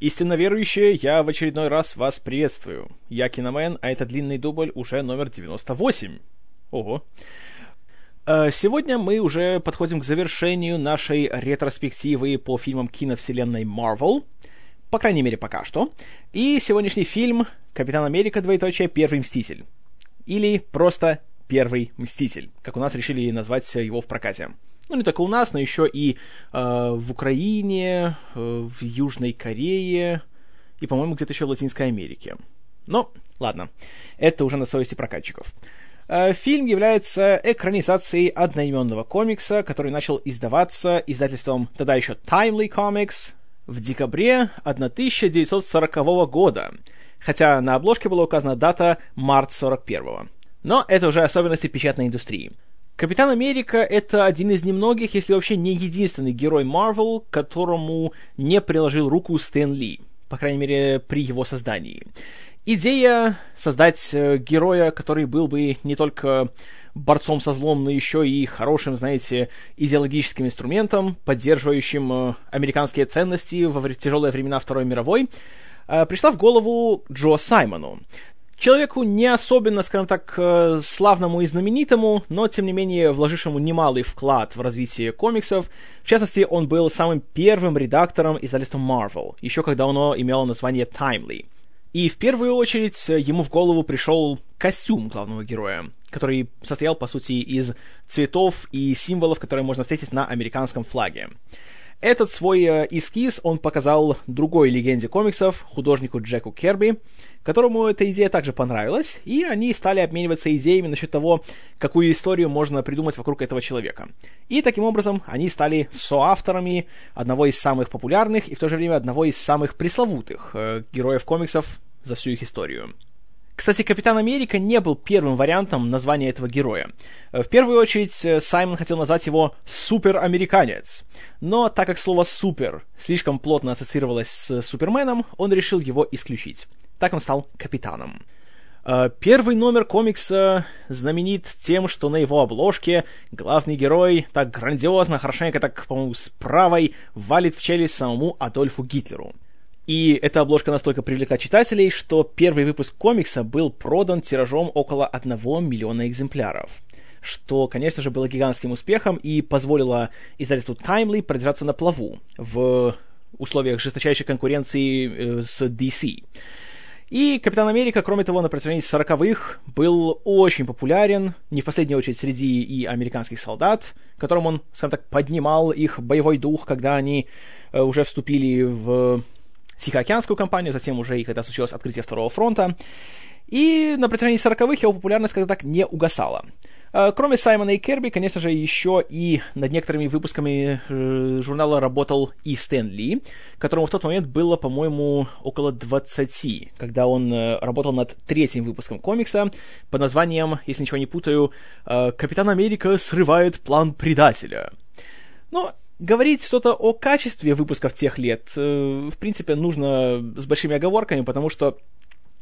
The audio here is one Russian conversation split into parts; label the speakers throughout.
Speaker 1: Истинно верующие, я в очередной раз вас приветствую. Я Киномен, а это длинный дубль уже номер 98. Ого. Э, сегодня мы уже подходим к завершению нашей ретроспективы по фильмам киновселенной Marvel. По крайней мере, пока что. И сегодняшний фильм «Капитан Америка. Двоеточие. Первый Мститель». Или просто «Первый Мститель», как у нас решили назвать его в прокате ну не только у нас, но еще и э, в Украине, э, в Южной Корее и, по-моему, где-то еще в Латинской Америке. Но, ладно, это уже на совести прокатчиков. Э, фильм является экранизацией одноименного комикса, который начал издаваться издательством тогда еще Timely Comics в декабре 1940 года, хотя на обложке была указана дата март 41 Но это уже особенности печатной индустрии. Капитан Америка — это один из немногих, если вообще не единственный герой Марвел, которому не приложил руку Стэн Ли, по крайней мере, при его создании. Идея создать э, героя, который был бы не только борцом со злом, но еще и хорошим, знаете, идеологическим инструментом, поддерживающим э, американские ценности во тяжелые времена Второй мировой, э, пришла в голову Джо Саймону. Человеку не особенно, скажем так, э, славному и знаменитому, но, тем не менее, вложившему немалый вклад в развитие комиксов. В частности, он был самым первым редактором издательства Marvel, еще когда оно имело название Timely. И в первую очередь ему в голову пришел костюм главного героя, который состоял, по сути, из цветов и символов, которые можно встретить на американском флаге. Этот свой э, эскиз он показал другой легенде комиксов, художнику Джеку Керби, которому эта идея также понравилась, и они стали обмениваться идеями насчет того, какую историю можно придумать вокруг этого человека. И таким образом они стали соавторами одного из самых популярных и в то же время одного из самых пресловутых э, героев комиксов за всю их историю. Кстати, Капитан Америка не был первым вариантом названия этого героя. В первую очередь, э, Саймон хотел назвать его «Суперамериканец». Но так как слово «супер» слишком плотно ассоциировалось с Суперменом, он решил его исключить. Так он стал капитаном. Э, первый номер комикса знаменит тем, что на его обложке главный герой так грандиозно, хорошенько так, по-моему, с правой валит в челюсть самому Адольфу Гитлеру. И эта обложка настолько привлекла читателей, что первый выпуск комикса был продан тиражом около 1 миллиона экземпляров что, конечно же, было гигантским успехом и позволило издательству Timely продержаться на плаву в условиях жесточайшей конкуренции э, с DC. И Капитан Америка, кроме того, на протяжении 40-х был очень популярен, не в последнюю очередь среди и американских солдат, которым он, скажем так, поднимал их боевой дух, когда они э, уже вступили в Тихоокеанскую кампанию, затем уже и когда случилось открытие Второго фронта. И на протяжении 40-х его популярность, как-то так, не угасала. А, кроме Саймона и Керби, конечно же, еще и над некоторыми выпусками э, журнала работал и Стэн Ли, которому в тот момент было, по-моему, около 20, когда он э, работал над третьим выпуском комикса под названием, если ничего не путаю, э, «Капитан Америка срывает план предателя». Но говорить что-то о качестве выпусков тех лет, э, в принципе, нужно с большими оговорками, потому что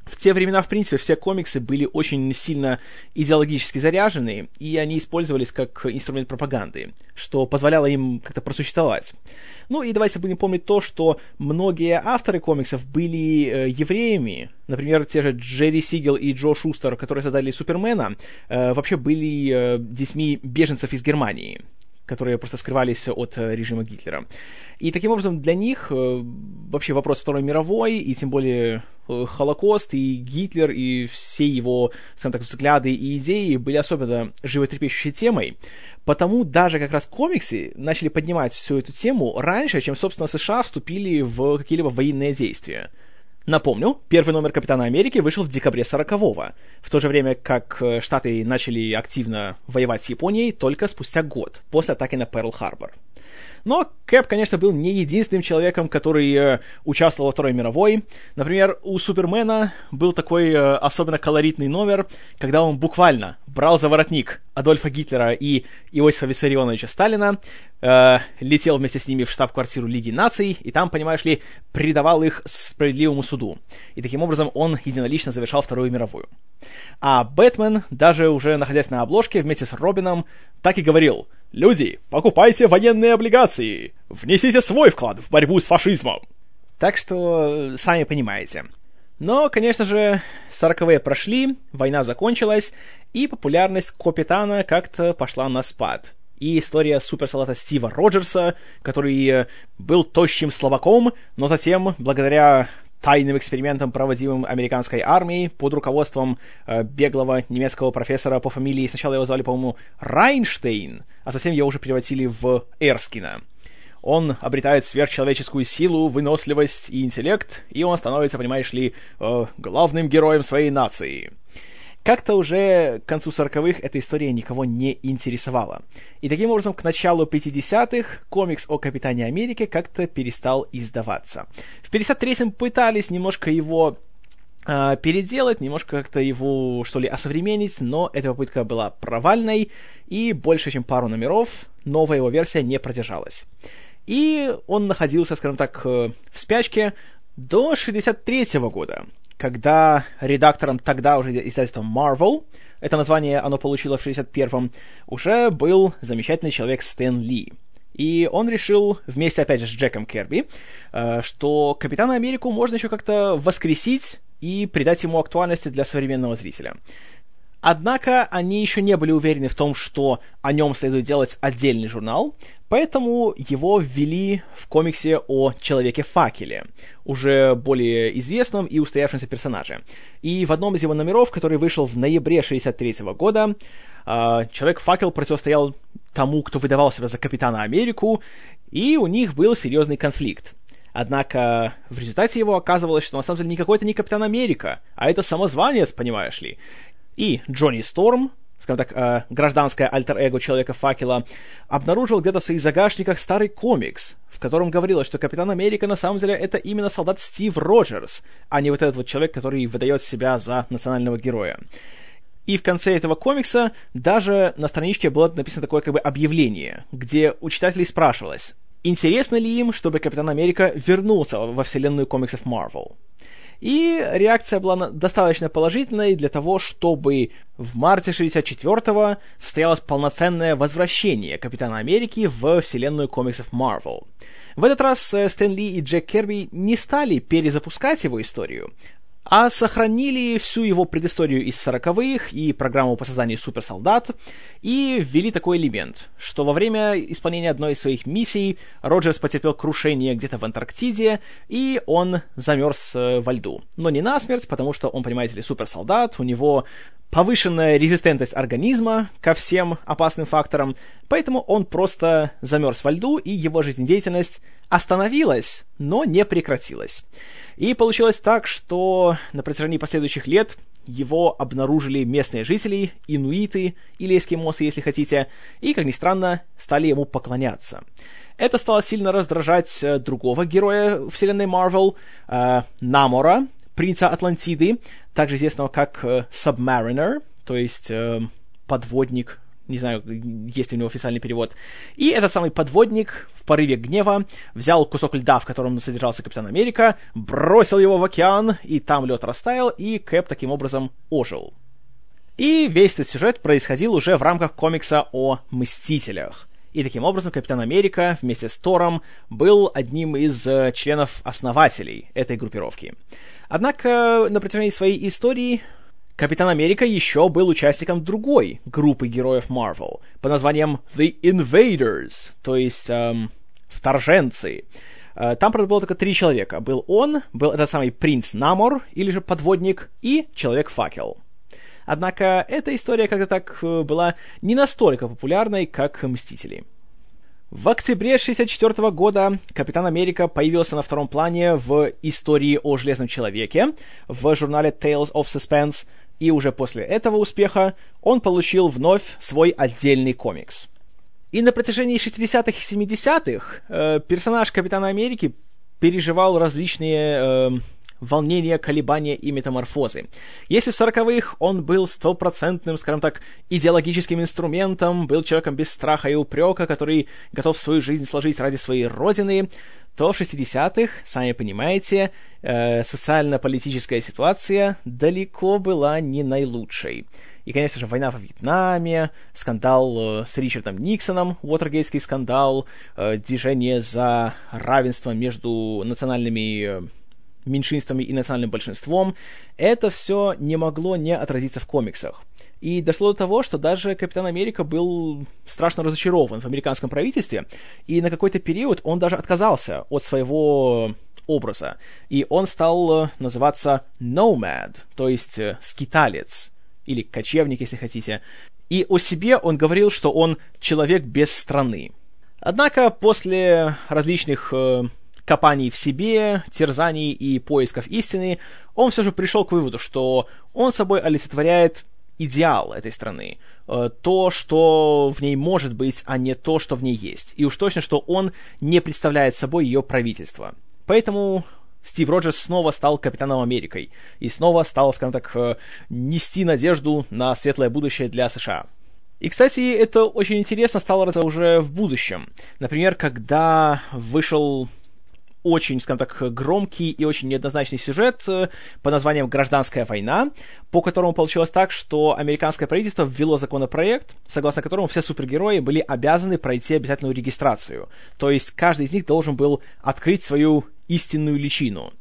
Speaker 1: в те времена, в принципе, все комиксы были очень сильно идеологически заряжены, и они использовались как инструмент пропаганды, что позволяло им как-то просуществовать. Ну и давайте будем помнить то, что многие авторы комиксов были э, евреями. Например, те же Джерри Сигел и Джо Шустер, которые создали Супермена, э, вообще были э, детьми беженцев из Германии которые просто скрывались от э, режима Гитлера. И таким образом для них э, вообще вопрос Второй мировой, и тем более э, Холокост, и Гитлер, и все его, скажем так, взгляды и идеи были особенно животрепещущей темой. Потому даже как раз комиксы начали поднимать всю эту тему раньше, чем, собственно, США вступили в какие-либо военные действия. Напомню, первый номер Капитана Америки вышел в декабре 40-го, в то же время как э, Штаты начали активно воевать с Японией только спустя год, после атаки на Перл-Харбор. Но Кэп, конечно, был не единственным человеком, который э, участвовал во Второй мировой. Например, у Супермена был такой э, особенно колоритный номер, когда он буквально брал за воротник Адольфа Гитлера и Иосифа Виссарионовича Сталина, э, летел вместе с ними в штаб-квартиру Лиги наций, и там, понимаешь ли, предавал их справедливому суду. И таким образом он единолично завершал Вторую мировую. А Бэтмен, даже уже находясь на обложке вместе с Робином, так и говорил «Люди, покупайте военные облигации! Внесите свой вклад в борьбу с фашизмом!» Так что, сами понимаете. Но, конечно же, сороковые прошли, война закончилась, и популярность Капитана как-то пошла на спад. И история суперсолдата Стива Роджерса, который был тощим слабаком, но затем, благодаря тайным экспериментам, проводимым американской армией под руководством э, беглого немецкого профессора по фамилии, сначала его звали, по-моему, Райнштейн, а затем его уже превратили в Эрскина. Он обретает сверхчеловеческую силу, выносливость и интеллект, и он становится, понимаешь ли, э, главным героем своей нации. Как-то уже к концу 40-х эта история никого не интересовала. И таким образом, к началу 50-х комикс о Капитане Америке как-то перестал издаваться. В 53-м пытались немножко его э, переделать, немножко как-то его, что ли, осовременить, но эта попытка была провальной, и больше, чем пару номеров, новая его версия не продержалась. И он находился, скажем так, э, в спячке до 63 -го года, когда редактором тогда уже издательства Marvel, это название оно получило в 61-м, уже был замечательный человек Стэн Ли. И он решил, вместе опять же с Джеком Керби, э, что Капитана Америку можно еще как-то воскресить и придать ему актуальности для современного зрителя. Однако они еще не были уверены в том, что о нем следует делать отдельный журнал, поэтому его ввели в комиксе о Человеке-факеле, уже более известном и устоявшемся персонаже. И в одном из его номеров, который вышел в ноябре 63 года, а, Человек-факел противостоял тому, кто выдавал себя за Капитана Америку, и у них был серьезный конфликт. Однако в результате его оказывалось, что на самом деле никакой это не Капитан Америка, а это самозванец, понимаешь ли. И Джонни Сторм, скажем так, э, гражданское альтер-эго Человека-факела, обнаружил где-то в своих загашниках старый комикс, в котором говорилось, что Капитан Америка на самом деле это именно солдат Стив Роджерс, а не вот этот вот человек, который выдает себя за национального героя. И в конце этого комикса даже на страничке было написано такое как бы объявление, где у читателей спрашивалось, интересно ли им, чтобы Капитан Америка вернулся во вселенную комиксов Marvel. И реакция была достаточно положительной для того, чтобы в марте 64-го состоялось полноценное возвращение Капитана Америки в вселенную комиксов Marvel. В этот раз э, Стэн Ли и Джек Керби не стали перезапускать его историю, а сохранили всю его предысторию из сороковых и программу по созданию суперсолдат, и ввели такой элемент, что во время исполнения одной из своих миссий Роджерс потерпел крушение где-то в Антарктиде, и он замерз э, во льду. Но не насмерть, потому что он, понимаете ли, суперсолдат, у него повышенная резистентность организма ко всем опасным факторам, поэтому он просто замерз во льду, и его жизнедеятельность остановилась, но не прекратилась. И получилось так, что на протяжении последующих лет его обнаружили местные жители, инуиты или эскимосы, если хотите, и, как ни странно, стали ему поклоняться. Это стало сильно раздражать э, другого героя вселенной Марвел, э, Намора, принца Атлантиды, также известного как э, Submariner, то есть э, подводник, не знаю, есть ли у него официальный перевод. И этот самый подводник в порыве гнева взял кусок льда, в котором содержался Капитан Америка, бросил его в океан, и там лед растаял, и Кэп таким образом ожил. И весь этот сюжет происходил уже в рамках комикса о Мстителях. И таким образом Капитан Америка вместе с Тором был одним из э, членов-основателей этой группировки. Однако на протяжении своей истории Капитан Америка еще был участником другой группы героев Marvel под названием The Invaders, то есть эм, вторженцы. Э, там, правда, было только три человека. Был он, был этот самый принц Намор, или же подводник, и Человек-факел. Однако эта история как-то так э, была не настолько популярной, как Мстители. В октябре 1964 года Капитан Америка появился на втором плане в истории о Железном Человеке в журнале Tales of Suspense, и уже после этого успеха он получил вновь свой отдельный комикс. И на протяжении 60-х и 70-х э, персонаж Капитана Америки переживал различные э, волнения, колебания и метаморфозы. Если в сороковых он был стопроцентным, скажем так, идеологическим инструментом, был человеком без страха и упрека, который готов свою жизнь сложить ради своей родины, то в 60-х, сами понимаете, э, социально-политическая ситуация далеко была не наилучшей. И, конечно же, война во Вьетнаме, скандал э, с Ричардом Никсоном, Уотергейтский скандал, э, движение за равенство между национальными э, меньшинствами и национальным большинством, это все не могло не отразиться в комиксах. И дошло до того, что даже Капитан Америка был страшно разочарован в американском правительстве, и на какой-то период он даже отказался от своего образа. И он стал э, называться Nomad, то есть э, скиталец, или кочевник, если хотите. И о себе он говорил, что он человек без страны. Однако после различных э, копаний в себе, терзаний и поисков истины, он все же пришел к выводу, что он собой олицетворяет идеал этой страны, э, то, что в ней может быть, а не то, что в ней есть. И уж точно, что он не представляет собой ее правительство. Поэтому Стив Роджерс снова стал капитаном Америкой и снова стал, скажем так, э, нести надежду на светлое будущее для США. И, кстати, это очень интересно стало уже в будущем. Например, когда вышел очень, скажем так, громкий и очень неоднозначный сюжет э, по названием «Гражданская война», по которому получилось так, что американское правительство ввело законопроект, согласно которому все супергерои были обязаны пройти обязательную регистрацию. То есть каждый из них должен был открыть свою истинную личину.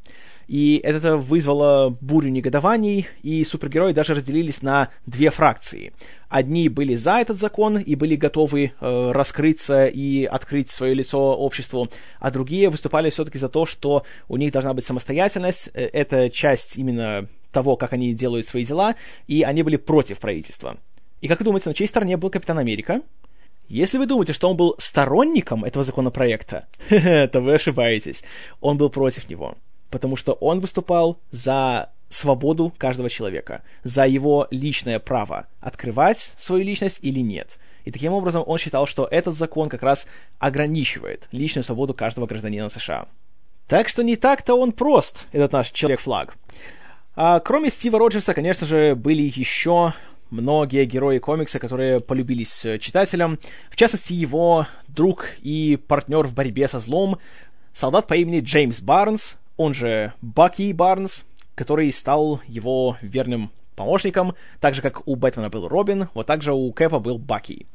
Speaker 1: И это вызвало бурю негодований, и супергерои даже разделились на две фракции. Одни были за этот закон и были готовы э, раскрыться и открыть свое лицо обществу, а другие выступали все-таки за то, что у них должна быть самостоятельность, э, это часть именно того, как они делают свои дела, и они были против правительства. И как вы думаете, на чьей стороне был Капитан Америка? Если вы думаете, что он был сторонником этого законопроекта, то вы ошибаетесь. Он был против него потому что он выступал за свободу каждого человека, за его личное право открывать свою личность или нет. И таким образом он считал, что этот закон как раз ограничивает личную свободу каждого гражданина США. Так что не так-то он прост, этот наш человек-флаг. А, кроме Стива Роджерса, конечно же, были еще многие герои комикса, которые полюбились читателям. В частности, его друг и партнер в борьбе со злом, солдат по имени Джеймс Барнс, он же Баки Барнс, который стал его верным помощником, так же, как у Бэтмена был Робин, вот так же у Кэпа был Баки.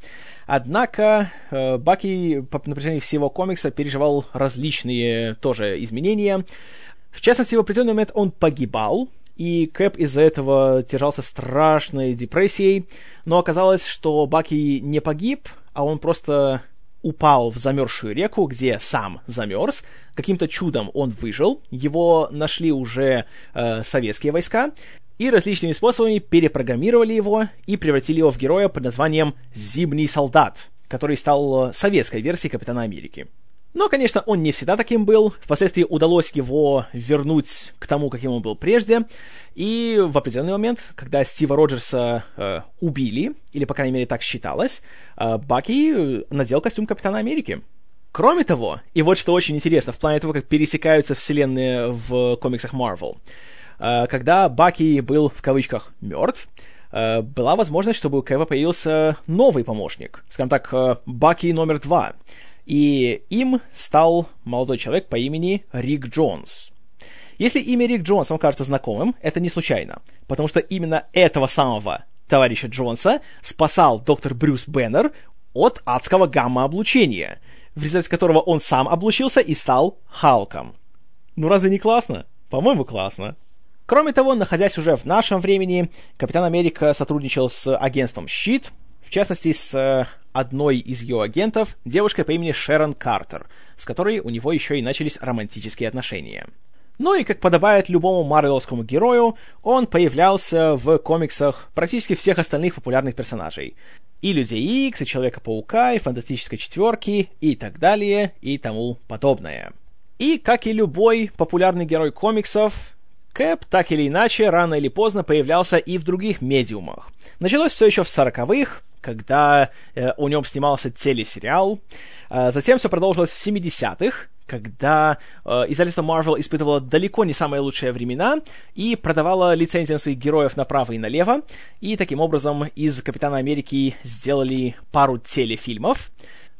Speaker 1: Однако э, Баки по напряжению всего комикса переживал различные тоже изменения. В частности, в определенный момент он погибал, и Кэп из-за этого держался страшной депрессией, но оказалось, что Баки не погиб, а он просто упал в замерзшую реку, где сам замерз. Каким-то чудом он выжил. Его нашли уже э, советские войска. И различными способами перепрограммировали его и превратили его в героя под названием «Зимний солдат», который стал э, советской версией Капитана Америки. Но, конечно, он не всегда таким был. Впоследствии удалось его вернуть к тому, каким он был прежде. И в определенный момент, когда Стива Роджерса э, убили, или, по крайней мере, так считалось, э, Баки надел костюм Капитана Америки. Кроме того, и вот что очень интересно в плане того, как пересекаются вселенные в комиксах Marvel, э, когда Баки был, в кавычках, мертв, э, была возможность, чтобы у Кэва появился новый помощник, скажем так, э, Баки номер два — и им стал молодой человек по имени Рик Джонс. Если имя Рик Джонс вам кажется знакомым, это не случайно, потому что именно этого самого товарища Джонса спасал доктор Брюс Беннер от адского гамма-облучения, в результате которого он сам облучился и стал Халком. Ну разве не классно? По-моему, классно. Кроме того, находясь уже в нашем времени, Капитан Америка сотрудничал с агентством «Щит», в частности, с э, одной из ее агентов, девушкой по имени Шерон Картер, с которой у него еще и начались романтические отношения. Ну и, как подобает любому марвеловскому герою, он появлялся в комиксах практически всех остальных популярных персонажей. И Людей Икс, и Человека-паука, и Фантастической Четверки, и так далее, и тому подобное. И, как и любой популярный герой комиксов, Кэп так или иначе рано или поздно появлялся и в других медиумах. Началось все еще в сороковых, когда э, о нем снимался телесериал. Э, затем все продолжилось в 70-х, когда э, издательство Marvel испытывало далеко не самые лучшие времена и продавало лицензии на своих героев направо и налево, и таким образом из Капитана Америки сделали пару телефильмов.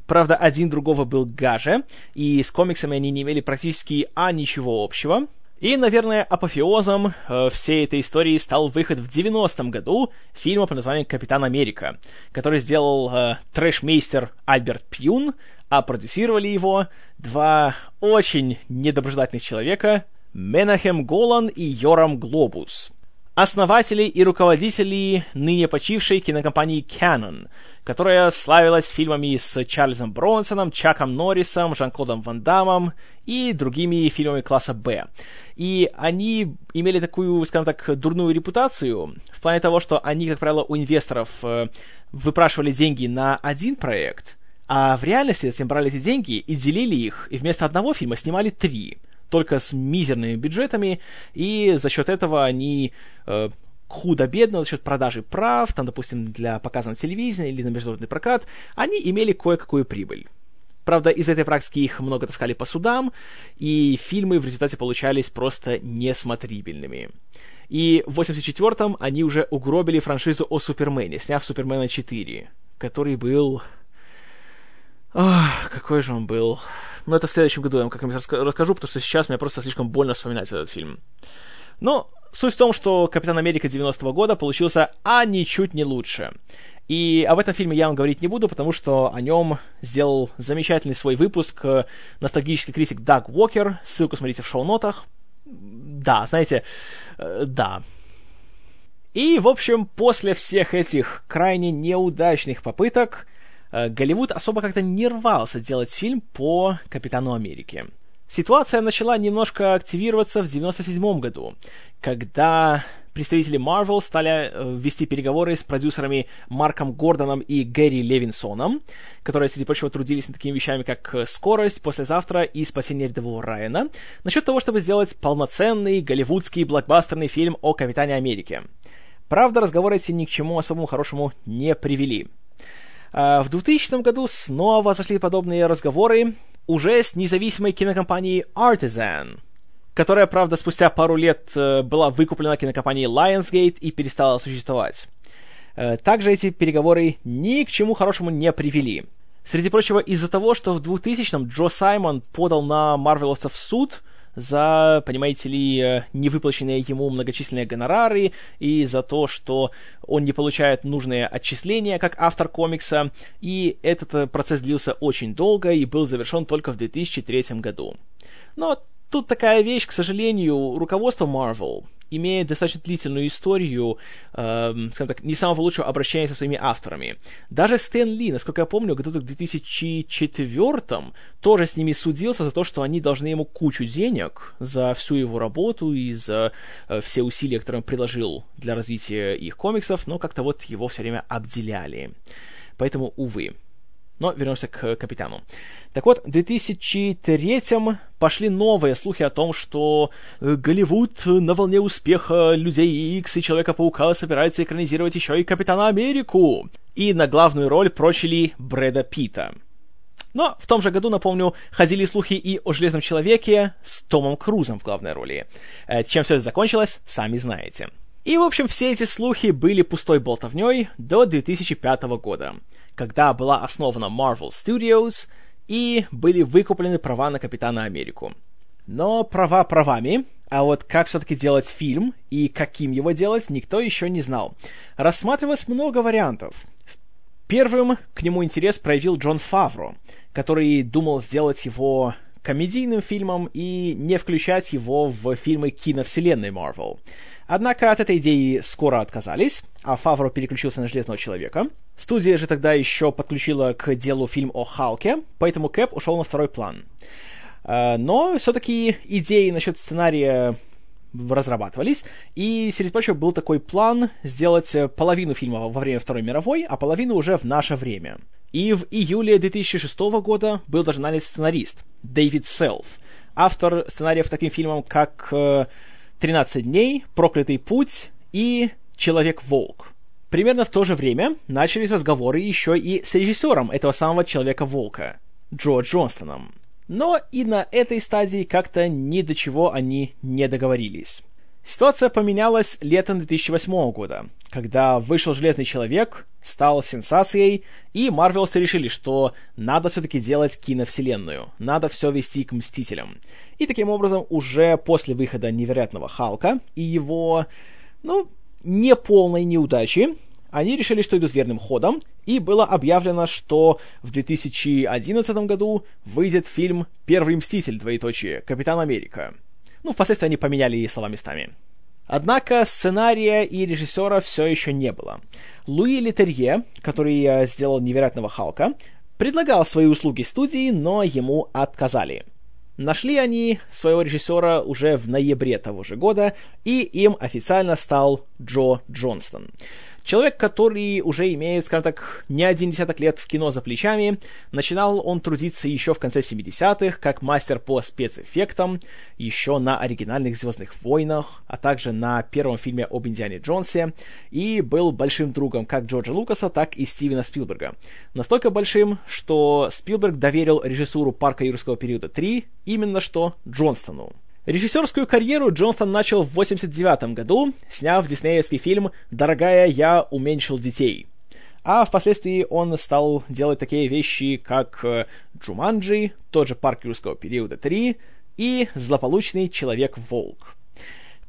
Speaker 1: Правда, один другого был гаже, и с комиксами они не имели практически а ничего общего. И, наверное, апофеозом э, всей этой истории стал выход в 90-м году фильма под названием «Капитан Америка», который сделал э, трэшмейстер Альберт Пьюн, а продюсировали его два очень недоброжелательных человека Менахем Голан и Йорам Глобус основатели и руководители ныне почившей кинокомпании Canon, которая славилась фильмами с Чарльзом Бронсоном, Чаком Норрисом, Жан-Клодом Ван Дамом и другими фильмами класса «Б». И они имели такую, скажем так, дурную репутацию в плане того, что они, как правило, у инвесторов э, выпрашивали деньги на один проект, а в реальности затем брали эти деньги и делили их, и вместо одного фильма снимали три — только с мизерными бюджетами, и за счет этого они э, худо-бедно за счет продажи прав, там, допустим, для показа на телевидении или на международный прокат, они имели кое-какую прибыль. Правда, из этой практики их много таскали по судам, и фильмы в результате получались просто несмотрибельными. И в 84-м они уже угробили франшизу о Супермене, сняв Супермена 4, который был... Ох, какой же он был но это в следующем году я вам как-нибудь расскажу, потому что сейчас мне просто слишком больно вспоминать этот фильм. Но суть в том, что «Капитан Америка» 90-го года получился а ничуть не лучше. И об этом фильме я вам говорить не буду, потому что о нем сделал замечательный свой выпуск э, ностальгический критик Даг Уокер. Ссылку смотрите в шоу-нотах. Да, знаете, э, да. И, в общем, после всех этих крайне неудачных попыток, Голливуд особо как-то не рвался делать фильм по Капитану Америки. Ситуация начала немножко активироваться в 97 году, когда представители Marvel стали э, вести переговоры с продюсерами Марком Гордоном и Гэри Левинсоном, которые, среди прочего, трудились над такими вещами, как «Скорость», «Послезавтра» и «Спасение рядового Райана», насчет того, чтобы сделать полноценный голливудский блокбастерный фильм о Капитане Америки. Правда, разговоры эти ни к чему особому хорошему не привели. А, в 2000 году снова зашли подобные разговоры уже с независимой кинокомпанией Artisan, которая, правда, спустя пару лет э, была выкуплена кинокомпанией Lionsgate и перестала существовать. Э, также эти переговоры ни к чему хорошему не привели. Среди прочего, из-за того, что в 2000-м Джо Саймон подал на Марвеловцев в суд – за, понимаете ли, э, невыплаченные ему многочисленные гонорары и за то, что он не получает нужные отчисления как автор комикса, и этот э, процесс длился очень долго и был завершен только в 2003 году. Но тут такая вещь, к сожалению, руководство Marvel имеет достаточно длительную историю, э, скажем так, не самого лучшего обращения со своими авторами. Даже Стэн Ли, насколько я помню, году в 2004 тоже с ними судился за то, что они должны ему кучу денег за всю его работу и за э, все усилия, которые он приложил для развития их комиксов, но как-то вот его все время обделяли. Поэтому, увы. Но вернемся к капитану. Так вот, в 2003-м пошли новые слухи о том, что э, Голливуд на волне успеха Людей Икс и Человека-паука собирается экранизировать еще и Капитана Америку. И на главную роль прочили Брэда Питта. Но в том же году, напомню, ходили слухи и о Железном Человеке с Томом Крузом в главной роли. Э, чем все это закончилось, сами знаете. И, в общем, все эти слухи были пустой болтовней до 2005 года когда была основана Marvel Studios и были выкуплены права на Капитана Америку. Но права правами, а вот как все-таки делать фильм и каким его делать, никто еще не знал. Рассматривалось много вариантов. Первым к нему интерес проявил Джон Фавро, который думал сделать его комедийным фильмом и не включать его в фильмы киновселенной Marvel. Однако от этой идеи скоро отказались, а Фавро переключился на Железного Человека. Студия же тогда еще подключила к делу фильм о Халке, поэтому Кэп ушел на второй план. А, но все-таки идеи насчет сценария разрабатывались, и, среди прочего, был такой план сделать половину фильма во время Второй мировой, а половину уже в наше время. И в июле 2006 года был даже нанят сценарист Дэвид Селф, автор сценариев таким фильмам, как э, 13 дней, Проклятый путь и Человек-волк. Примерно в то же время начались разговоры еще и с режиссером этого самого Человека-волка, Джо Джонстоном. Но и на этой стадии как-то ни до чего они не договорились. Ситуация поменялась летом 2008 года, когда вышел Железный Человек, стал сенсацией, и Марвелсы решили, что надо все-таки делать киновселенную, надо все вести к Мстителям. И таким образом уже после выхода Невероятного Халка и его, ну, неполной неудачи, они решили, что идут верным ходом, и было объявлено, что в 2011 году выйдет фильм «Первый Мститель», двоеточие, «Капитан Америка». Ну, впоследствии они поменяли слова местами. Однако сценария и режиссера все еще не было. Луи Литерье, который э, сделал «Невероятного Халка», предлагал свои услуги студии, но ему отказали. Нашли они своего режиссера уже в ноябре того же года, и им официально стал Джо Джонстон. Человек, который уже имеет, скажем так, не один десяток лет в кино за плечами, начинал он трудиться еще в конце 70-х, как мастер по спецэффектам, еще на оригинальных «Звездных войнах», а также на первом фильме об Индиане Джонсе, и был большим другом как Джорджа Лукаса, так и Стивена Спилберга. Настолько большим, что Спилберг доверил режиссуру «Парка юрского периода 3» именно что Джонстону. Режиссерскую карьеру Джонстон начал в 1989 году, сняв диснеевский фильм «Дорогая, я уменьшил детей». А впоследствии он стал делать такие вещи, как э, «Джуманджи», тот же «Парк юрского периода 3» и «Злополучный Человек-волк».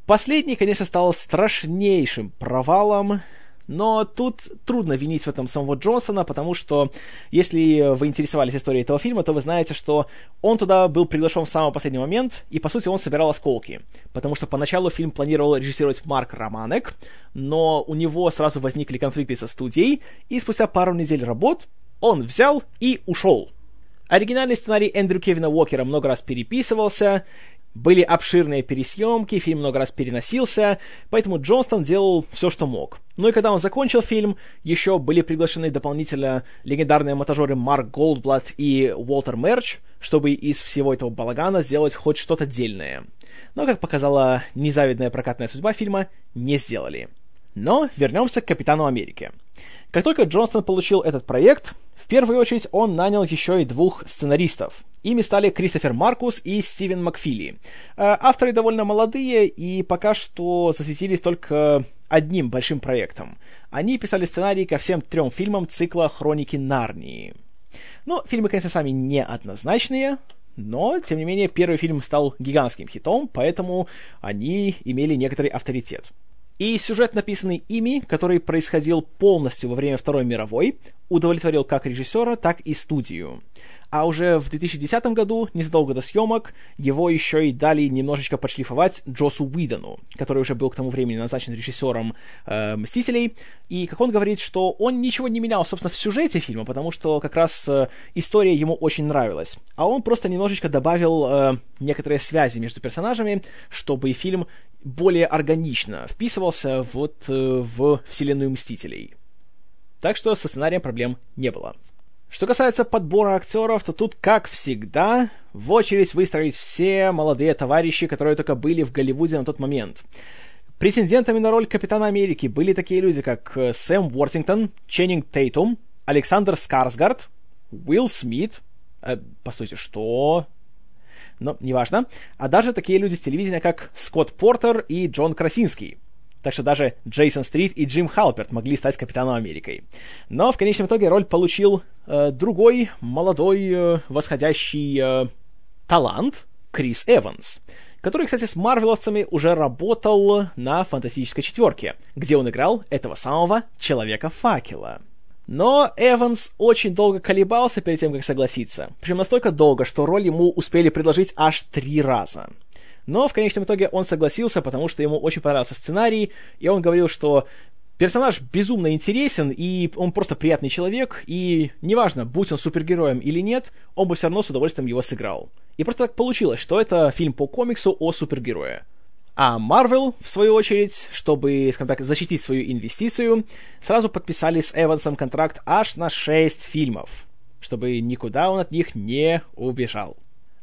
Speaker 1: Последний, конечно, стал страшнейшим провалом, но тут трудно винить в этом самого Джонсона, потому что, если вы интересовались историей этого фильма, то вы знаете, что он туда был приглашен в самый последний момент, и, по сути, он собирал осколки. Потому что поначалу фильм планировал режиссировать Марк Романек, но у него сразу возникли конфликты со студией, и спустя пару недель работ он взял и ушел. Оригинальный сценарий Эндрю Кевина Уокера много раз переписывался, были обширные пересъемки, фильм много раз переносился, поэтому Джонстон делал все, что мог. Ну и когда он закончил фильм, еще были приглашены дополнительно легендарные монтажеры Марк Голдблат и Уолтер Мерч, чтобы из всего этого балагана сделать хоть что-то дельное. Но, как показала незавидная прокатная судьба фильма, не сделали. Но вернемся к Капитану Америки. Как только Джонстон получил этот проект, в первую очередь он нанял еще и двух сценаристов. Ими стали Кристофер Маркус и Стивен Макфили. Э, авторы довольно молодые и пока что засветились только одним большим проектом. Они писали сценарии ко всем трем фильмам цикла «Хроники Нарнии». Ну, фильмы, конечно, сами неоднозначные, но, тем не менее, первый фильм стал гигантским хитом, поэтому они имели некоторый авторитет. И сюжет, написанный ими, который происходил полностью во время Второй мировой, удовлетворил как режиссера, так и студию. А уже в 2010 году, незадолго до съемок, его еще и дали немножечко подшлифовать Джосу Уидону, который уже был к тому времени назначен режиссером э, «Мстителей». И, как он говорит, что он ничего не менял, собственно, в сюжете фильма, потому что как раз э, история ему очень нравилась. А он просто немножечко добавил э, некоторые связи между персонажами, чтобы фильм более органично вписывался вот э, в вселенную Мстителей. Так что со сценарием проблем не было. Что касается подбора актеров, то тут, как всегда, в очередь выстроились все молодые товарищи, которые только были в Голливуде на тот момент. Претендентами на роль Капитана Америки были такие люди, как э, Сэм Уортингтон, Ченнинг Тейтум, Александр Скарсгард, Уилл Смит. Э, постойте, что? Но неважно. А даже такие люди с телевидения, как Скотт Портер и Джон Красинский. Так что даже Джейсон Стрит и Джим Халперт могли стать Капитаном Америкой. Но в конечном итоге роль получил э, другой, молодой, э, восходящий э, талант Крис Эванс который, кстати, с Марвеловцами уже работал на Фантастической четверке, где он играл этого самого Человека-факела. Но Эванс очень долго колебался перед тем, как согласиться. Причем настолько долго, что роль ему успели предложить аж три раза. Но в конечном итоге он согласился, потому что ему очень понравился сценарий, и он говорил, что персонаж безумно интересен, и он просто приятный человек, и неважно, будь он супергероем или нет, он бы все равно с удовольствием его сыграл. И просто так получилось, что это фильм по комиксу о супергерое. А Marvel, в свою очередь, чтобы, скажем так, защитить свою инвестицию, сразу подписали с Эвансом контракт аж на 6 фильмов, чтобы никуда он от них не убежал.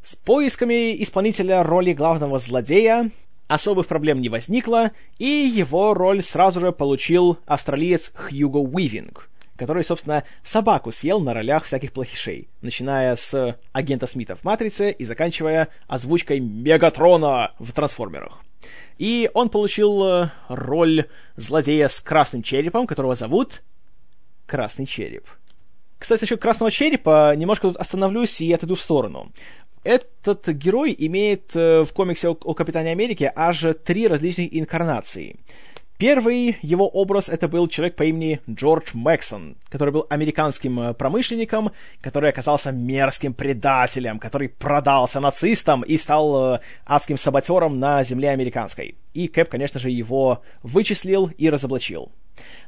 Speaker 1: С поисками исполнителя роли главного злодея особых проблем не возникло, и его роль сразу же получил австралиец Хьюго Уивинг, который, собственно, собаку съел на ролях всяких плохишей, начиная с агента Смита в «Матрице» и заканчивая озвучкой Мегатрона в «Трансформерах». И он получил э, роль злодея с красным черепом, которого зовут Красный череп. Кстати, насчет красного черепа немножко тут остановлюсь и отойду в сторону. Этот герой имеет э, в комиксе о, о Капитане Америке аж три различных инкарнации. Первый его образ это был человек по имени Джордж Мэксон, который был американским э, промышленником, который оказался мерзким предателем, который продался нацистам и стал э, адским саботером на земле американской. И Кэп, конечно же, его вычислил и разоблачил.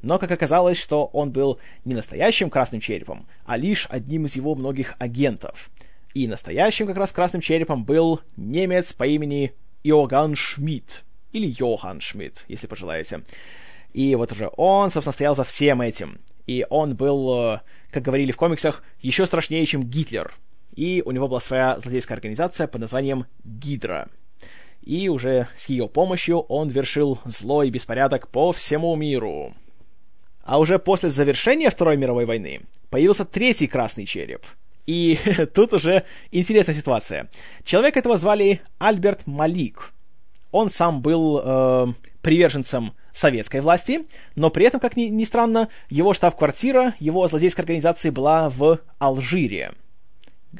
Speaker 1: Но, как оказалось, что он был не настоящим красным черепом, а лишь одним из его многих агентов. И настоящим как раз красным черепом был немец по имени Иоганн Шмидт, или Йохан Шмидт, если пожелаете. И вот уже он, собственно, стоял за всем этим. И он был, э, как говорили в комиксах, еще страшнее, чем Гитлер. И у него была своя злодейская организация под названием Гидра. И уже с ее помощью он вершил зло и беспорядок по всему миру. А уже после завершения Второй мировой войны появился третий красный череп. И тут уже интересная ситуация. Человека этого звали Альберт Малик он сам был э, приверженцем советской власти, но при этом, как ни, ни странно, его штаб-квартира, его злодейской организации была в Алжире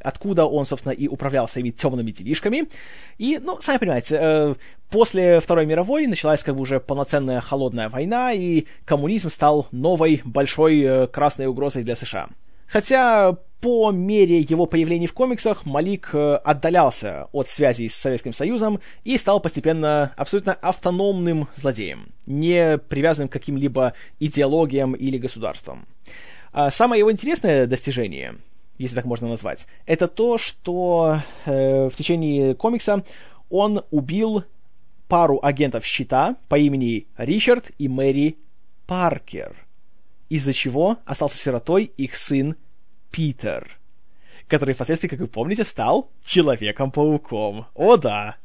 Speaker 1: откуда он, собственно, и управлял своими темными делишками. И, ну, сами понимаете, э, после Второй мировой началась как бы уже полноценная холодная война, и коммунизм стал новой большой э, красной угрозой для США. Хотя по мере его появления в комиксах Малик э, отдалялся от связей с Советским Союзом и стал постепенно абсолютно автономным злодеем, не привязанным к каким-либо идеологиям или государствам. А самое его интересное достижение, если так можно назвать, это то, что э, в течение комикса он убил пару агентов щита по имени Ричард и Мэри Паркер, из-за чего остался сиротой их сын Питер, который впоследствии, как вы помните, стал Человеком-пауком. О да!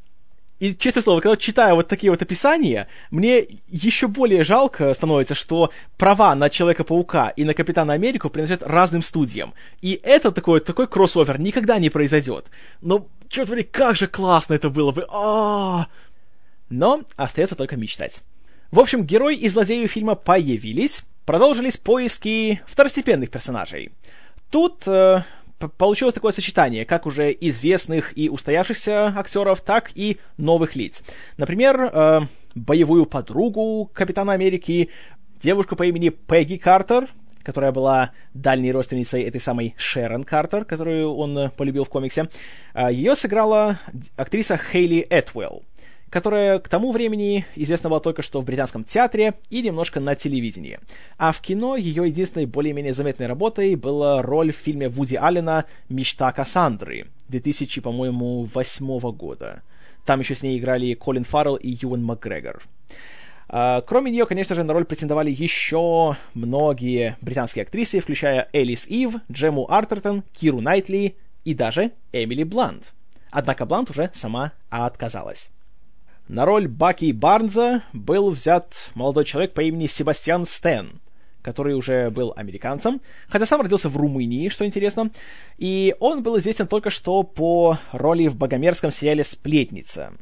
Speaker 1: И, честное слово, когда читаю вот такие вот описания, мне еще более жалко становится, что права на Человека-паука и на Капитана Америку принадлежат разным студиям. И это такой, такой кроссовер никогда не произойдет. Но, черт возьми, как же классно это было бы! а Но остается только мечтать. В общем, герой и злодеи фильма появились, продолжились поиски второстепенных персонажей. Тут э, получилось такое сочетание как уже известных и устоявшихся актеров, так и новых лиц. Например, э, боевую подругу Капитана Америки, девушку по имени Пегги Картер, которая была дальней родственницей этой самой Шерон Картер, которую он э, полюбил в комиксе. Э, Ее сыграла актриса Хейли Этвелл которая к тому времени известна была только что в британском театре и немножко на телевидении. А в кино ее единственной более-менее заметной работой была роль в фильме Вуди Аллена «Мечта Кассандры» 2000, по-моему, восьмого года. Там еще с ней играли Колин Фаррелл и Юэн Макгрегор. Uh, кроме нее, конечно же, на роль претендовали еще многие британские актрисы, включая Элис Ив, Джему Артертон, Киру Найтли и даже Эмили Блант. Однако Блант уже сама отказалась. На роль Баки Барнза был взят молодой человек по имени Себастьян Стэн, который уже был американцем, хотя сам родился в Румынии, что интересно, и он был известен только что по роли в богомерзком сериале «Сплетница».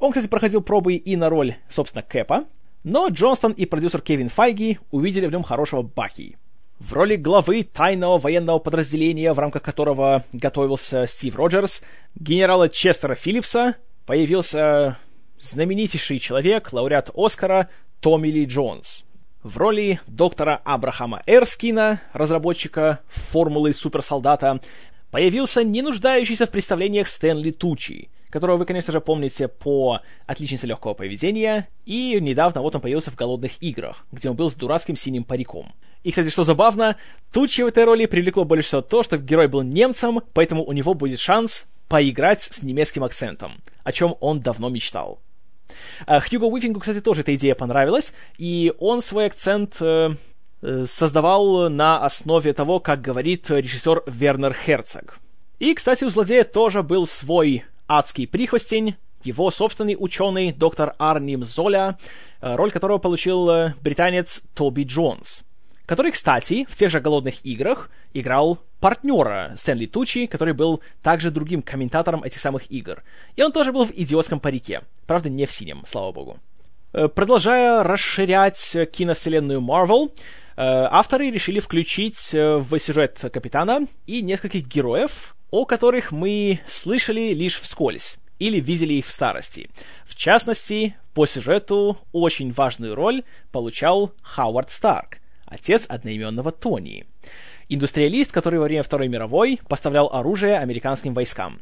Speaker 1: Он, кстати, проходил пробы и на роль, собственно, Кэпа, но Джонстон и продюсер Кевин Файги увидели в нем хорошего Баки. В роли главы тайного военного подразделения, в рамках которого готовился Стив Роджерс, генерала Честера Филлипса, появился знаменитейший человек, лауреат Оскара Томми Ли Джонс. В роли доктора Абрахама Эрскина, разработчика формулы суперсолдата, появился не нуждающийся в представлениях Стэнли Тучи, которого вы, конечно же, помните по «Отличнице легкого поведения», и недавно вот он появился в «Голодных играх», где он был с дурацким синим париком. И, кстати, что забавно, Тучи в этой роли привлекло больше всего то, что герой был немцем, поэтому у него будет шанс поиграть с немецким акцентом, о чем он давно мечтал. А, Хьюго Уифингу, кстати, тоже эта идея понравилась, и он свой акцент э, э, создавал на основе того, как говорит режиссер Вернер Херцог. И, кстати, у злодея тоже был свой адский прихвостень, его собственный ученый, доктор Арним Золя, э, роль которого получил британец Тоби Джонс. Который, кстати, в тех же «Голодных играх» играл партнера Стэнли Тучи, который был также другим комментатором этих самых игр. И он тоже был в «Идиотском парике». Правда, не в синем, слава богу. Э, продолжая расширять киновселенную Marvel, э, авторы решили включить э, в сюжет Капитана и нескольких героев, о которых мы слышали лишь вскользь или видели их в старости. В частности, по сюжету очень важную роль получал Хауард Старк, отец одноименного Тони. Индустриалист, который во время Второй мировой поставлял оружие американским войскам.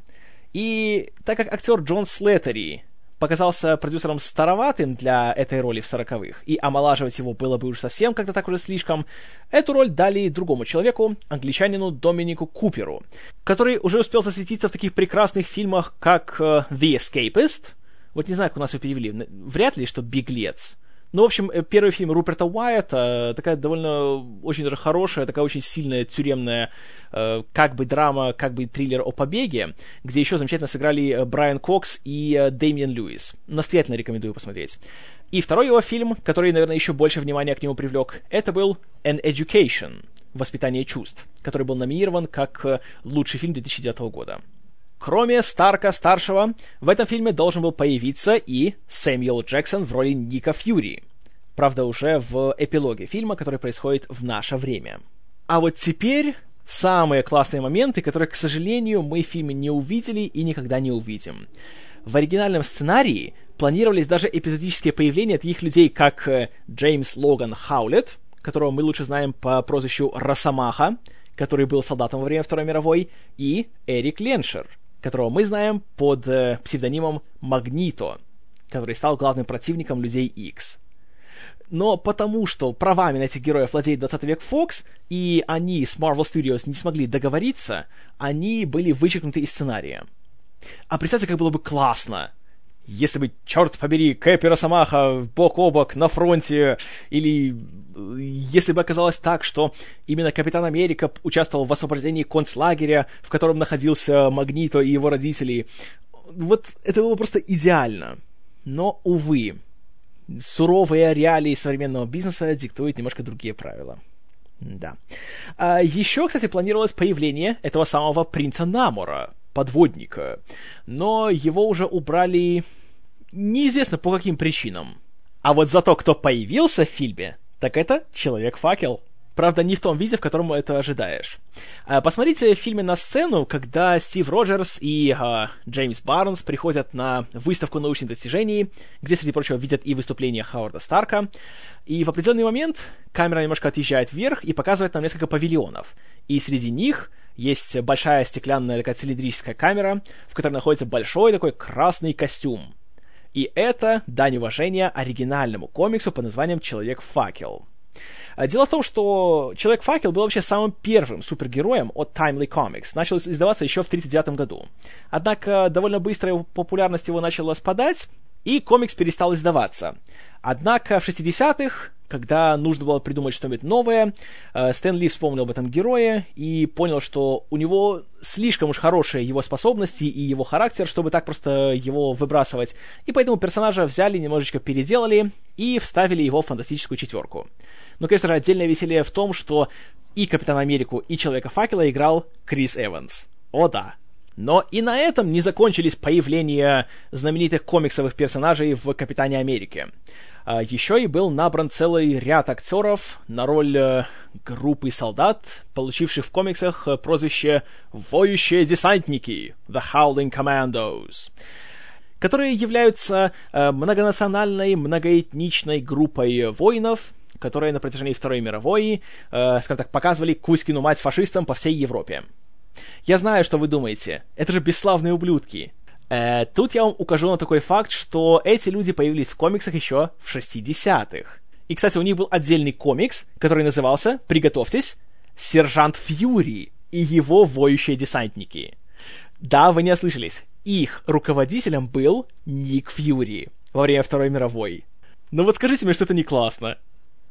Speaker 1: И так как актер Джон Слеттери показался продюсером староватым для этой роли в сороковых, и омолаживать его было бы уж совсем как-то так уже слишком, эту роль дали другому человеку, англичанину Доминику Куперу, который уже успел засветиться в таких прекрасных фильмах, как uh, The Escapist, вот не знаю, как у нас его перевели, вряд ли, что «Беглец», ну, в общем, э, первый фильм Руперта Уайта, такая довольно очень даже хорошая, такая очень сильная тюремная э, как бы драма, как бы триллер о побеге, где еще замечательно сыграли э, Брайан Кокс и Дэмиен Льюис. Настоятельно рекомендую посмотреть. И второй его фильм, который, наверное, еще больше внимания к нему привлек, это был An Education, «Воспитание чувств», который был номинирован как лучший фильм 2009 года. Кроме Старка-старшего, в этом фильме должен был появиться и Сэмюэл Джексон в роли Ника Фьюри. Правда, уже в эпилоге фильма, который происходит в наше время. А вот теперь самые классные моменты, которые, к сожалению, мы в фильме не увидели и никогда не увидим. В оригинальном сценарии планировались даже эпизодические появления таких людей, как э, Джеймс Логан Хаулет, которого мы лучше знаем по прозвищу Росомаха, который был солдатом во время Второй мировой, и Эрик Леншер, которого мы знаем под э, псевдонимом Магнито, который стал главным противником Людей X. Но потому что правами на этих героев владеет 20 век Fox, и они с Marvel Studios не смогли договориться, они были вычеркнуты из сценария. А представьте, как было бы классно, если бы, черт побери, Кэп и Росомаха бок о бок на фронте, или э, если бы оказалось так, что именно Капитан Америка участвовал в освобождении концлагеря, в котором находился Магнито и его родители, вот это было просто идеально. Но, увы, суровые реалии современного бизнеса диктуют немножко другие правила. Да. А еще, кстати, планировалось появление этого самого принца Намора, подводника. Но его уже убрали неизвестно по каким причинам. А вот за то, кто появился в фильме, так это Человек-факел. Правда, не в том виде, в котором это ожидаешь. А, посмотрите в фильме на сцену, когда Стив Роджерс и а, Джеймс Барнс приходят на выставку научных достижений, где, среди прочего, видят и выступление Хауарда Старка. И в определенный момент камера немножко отъезжает вверх и показывает нам несколько павильонов. И среди них есть большая стеклянная такая цилиндрическая камера, в которой находится большой такой красный костюм. И это дань уважения оригинальному комиксу под названием «Человек-факел». А, дело в том, что Человек-факел был вообще самым первым супергероем от Timely Comics. Начал издаваться еще в 1939 году. Однако довольно быстро популярность его начала спадать, и комикс перестал издаваться. Однако в 60-х, когда нужно было придумать что-нибудь новое, э, Стэн Ли вспомнил об этом герое и понял, что у него слишком уж хорошие его способности и его характер, чтобы так просто его выбрасывать. И поэтому персонажа взяли, немножечко переделали и вставили его в фантастическую четверку. Но, конечно же, отдельное веселье в том, что и Капитан Америку, и Человека-факела играл Крис Эванс. О да, но и на этом не закончились появления знаменитых комиксовых персонажей в «Капитане Америке». А еще и был набран целый ряд актеров на роль э, группы солдат, получивших в комиксах э, прозвище «Воющие десантники» — «The Howling Commandos», которые являются э, многонациональной, многоэтничной группой воинов, которые на протяжении Второй мировой, скажем так, показывали Кузькину мать фашистам по всей Европе. Я знаю, что вы думаете. Это же бесславные ублюдки. Э, тут я вам укажу на такой факт, что эти люди появились в комиксах еще в 60-х. И, кстати, у них был отдельный комикс, который назывался, приготовьтесь, «Сержант Фьюри и его воющие десантники». Да, вы не ослышались. Их руководителем был Ник Фьюри во время Второй мировой. Ну вот скажите мне, что это не классно.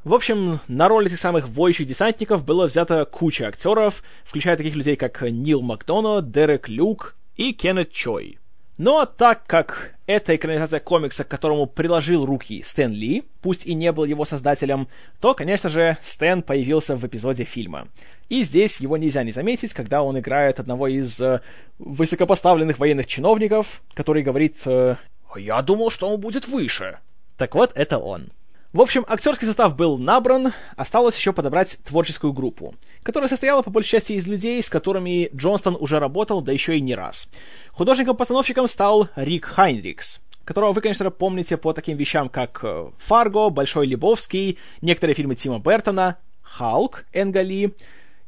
Speaker 1: В общем, на роль этих самых воющих десантников было взято куча актеров, включая таких людей, как Нил Макдоно, Дерек Люк и Кеннет Чой. Но так как это экранизация комикса, к которому приложил руки Стэн Ли, пусть и не был его создателем, то, конечно же, Стэн появился в эпизоде фильма. И здесь его нельзя не заметить, когда он играет одного из э, высокопоставленных военных чиновников, который говорит э, «Я думал, что он будет выше». Так вот, это он. В общем, актерский состав был набран, осталось еще подобрать творческую группу, которая состояла по большей части из людей, с которыми Джонстон уже работал, да еще и не раз. Художником-постановщиком стал Рик Хайнрикс, которого вы, конечно, помните по таким вещам, как э, «Фарго», «Большой Лебовский», некоторые фильмы Тима Бертона, «Халк» Энга Ли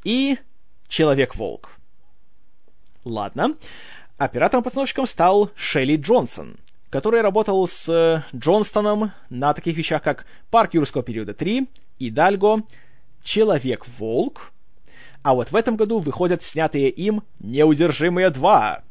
Speaker 1: и «Человек-волк». Ладно. Оператором-постановщиком стал Шелли Джонсон — который работал с э, Джонстоном на таких вещах, как «Парк юрского периода 3», «Идальго», «Человек-волк», а вот в этом году выходят снятые им «Неудержимые 2».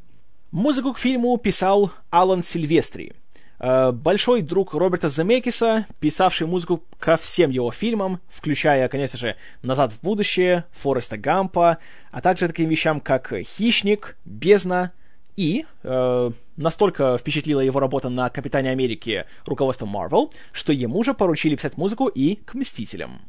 Speaker 1: Музыку к фильму писал Алан Сильвестри, э, большой друг Роберта Земекиса, писавший музыку ко всем его фильмам, включая, конечно же, «Назад в будущее», «Фореста Гампа», а также таким вещам, как «Хищник», «Бездна», и э, настолько впечатлила его работа на Капитане Америки руководство Marvel, что ему же поручили писать музыку и к Мстителям.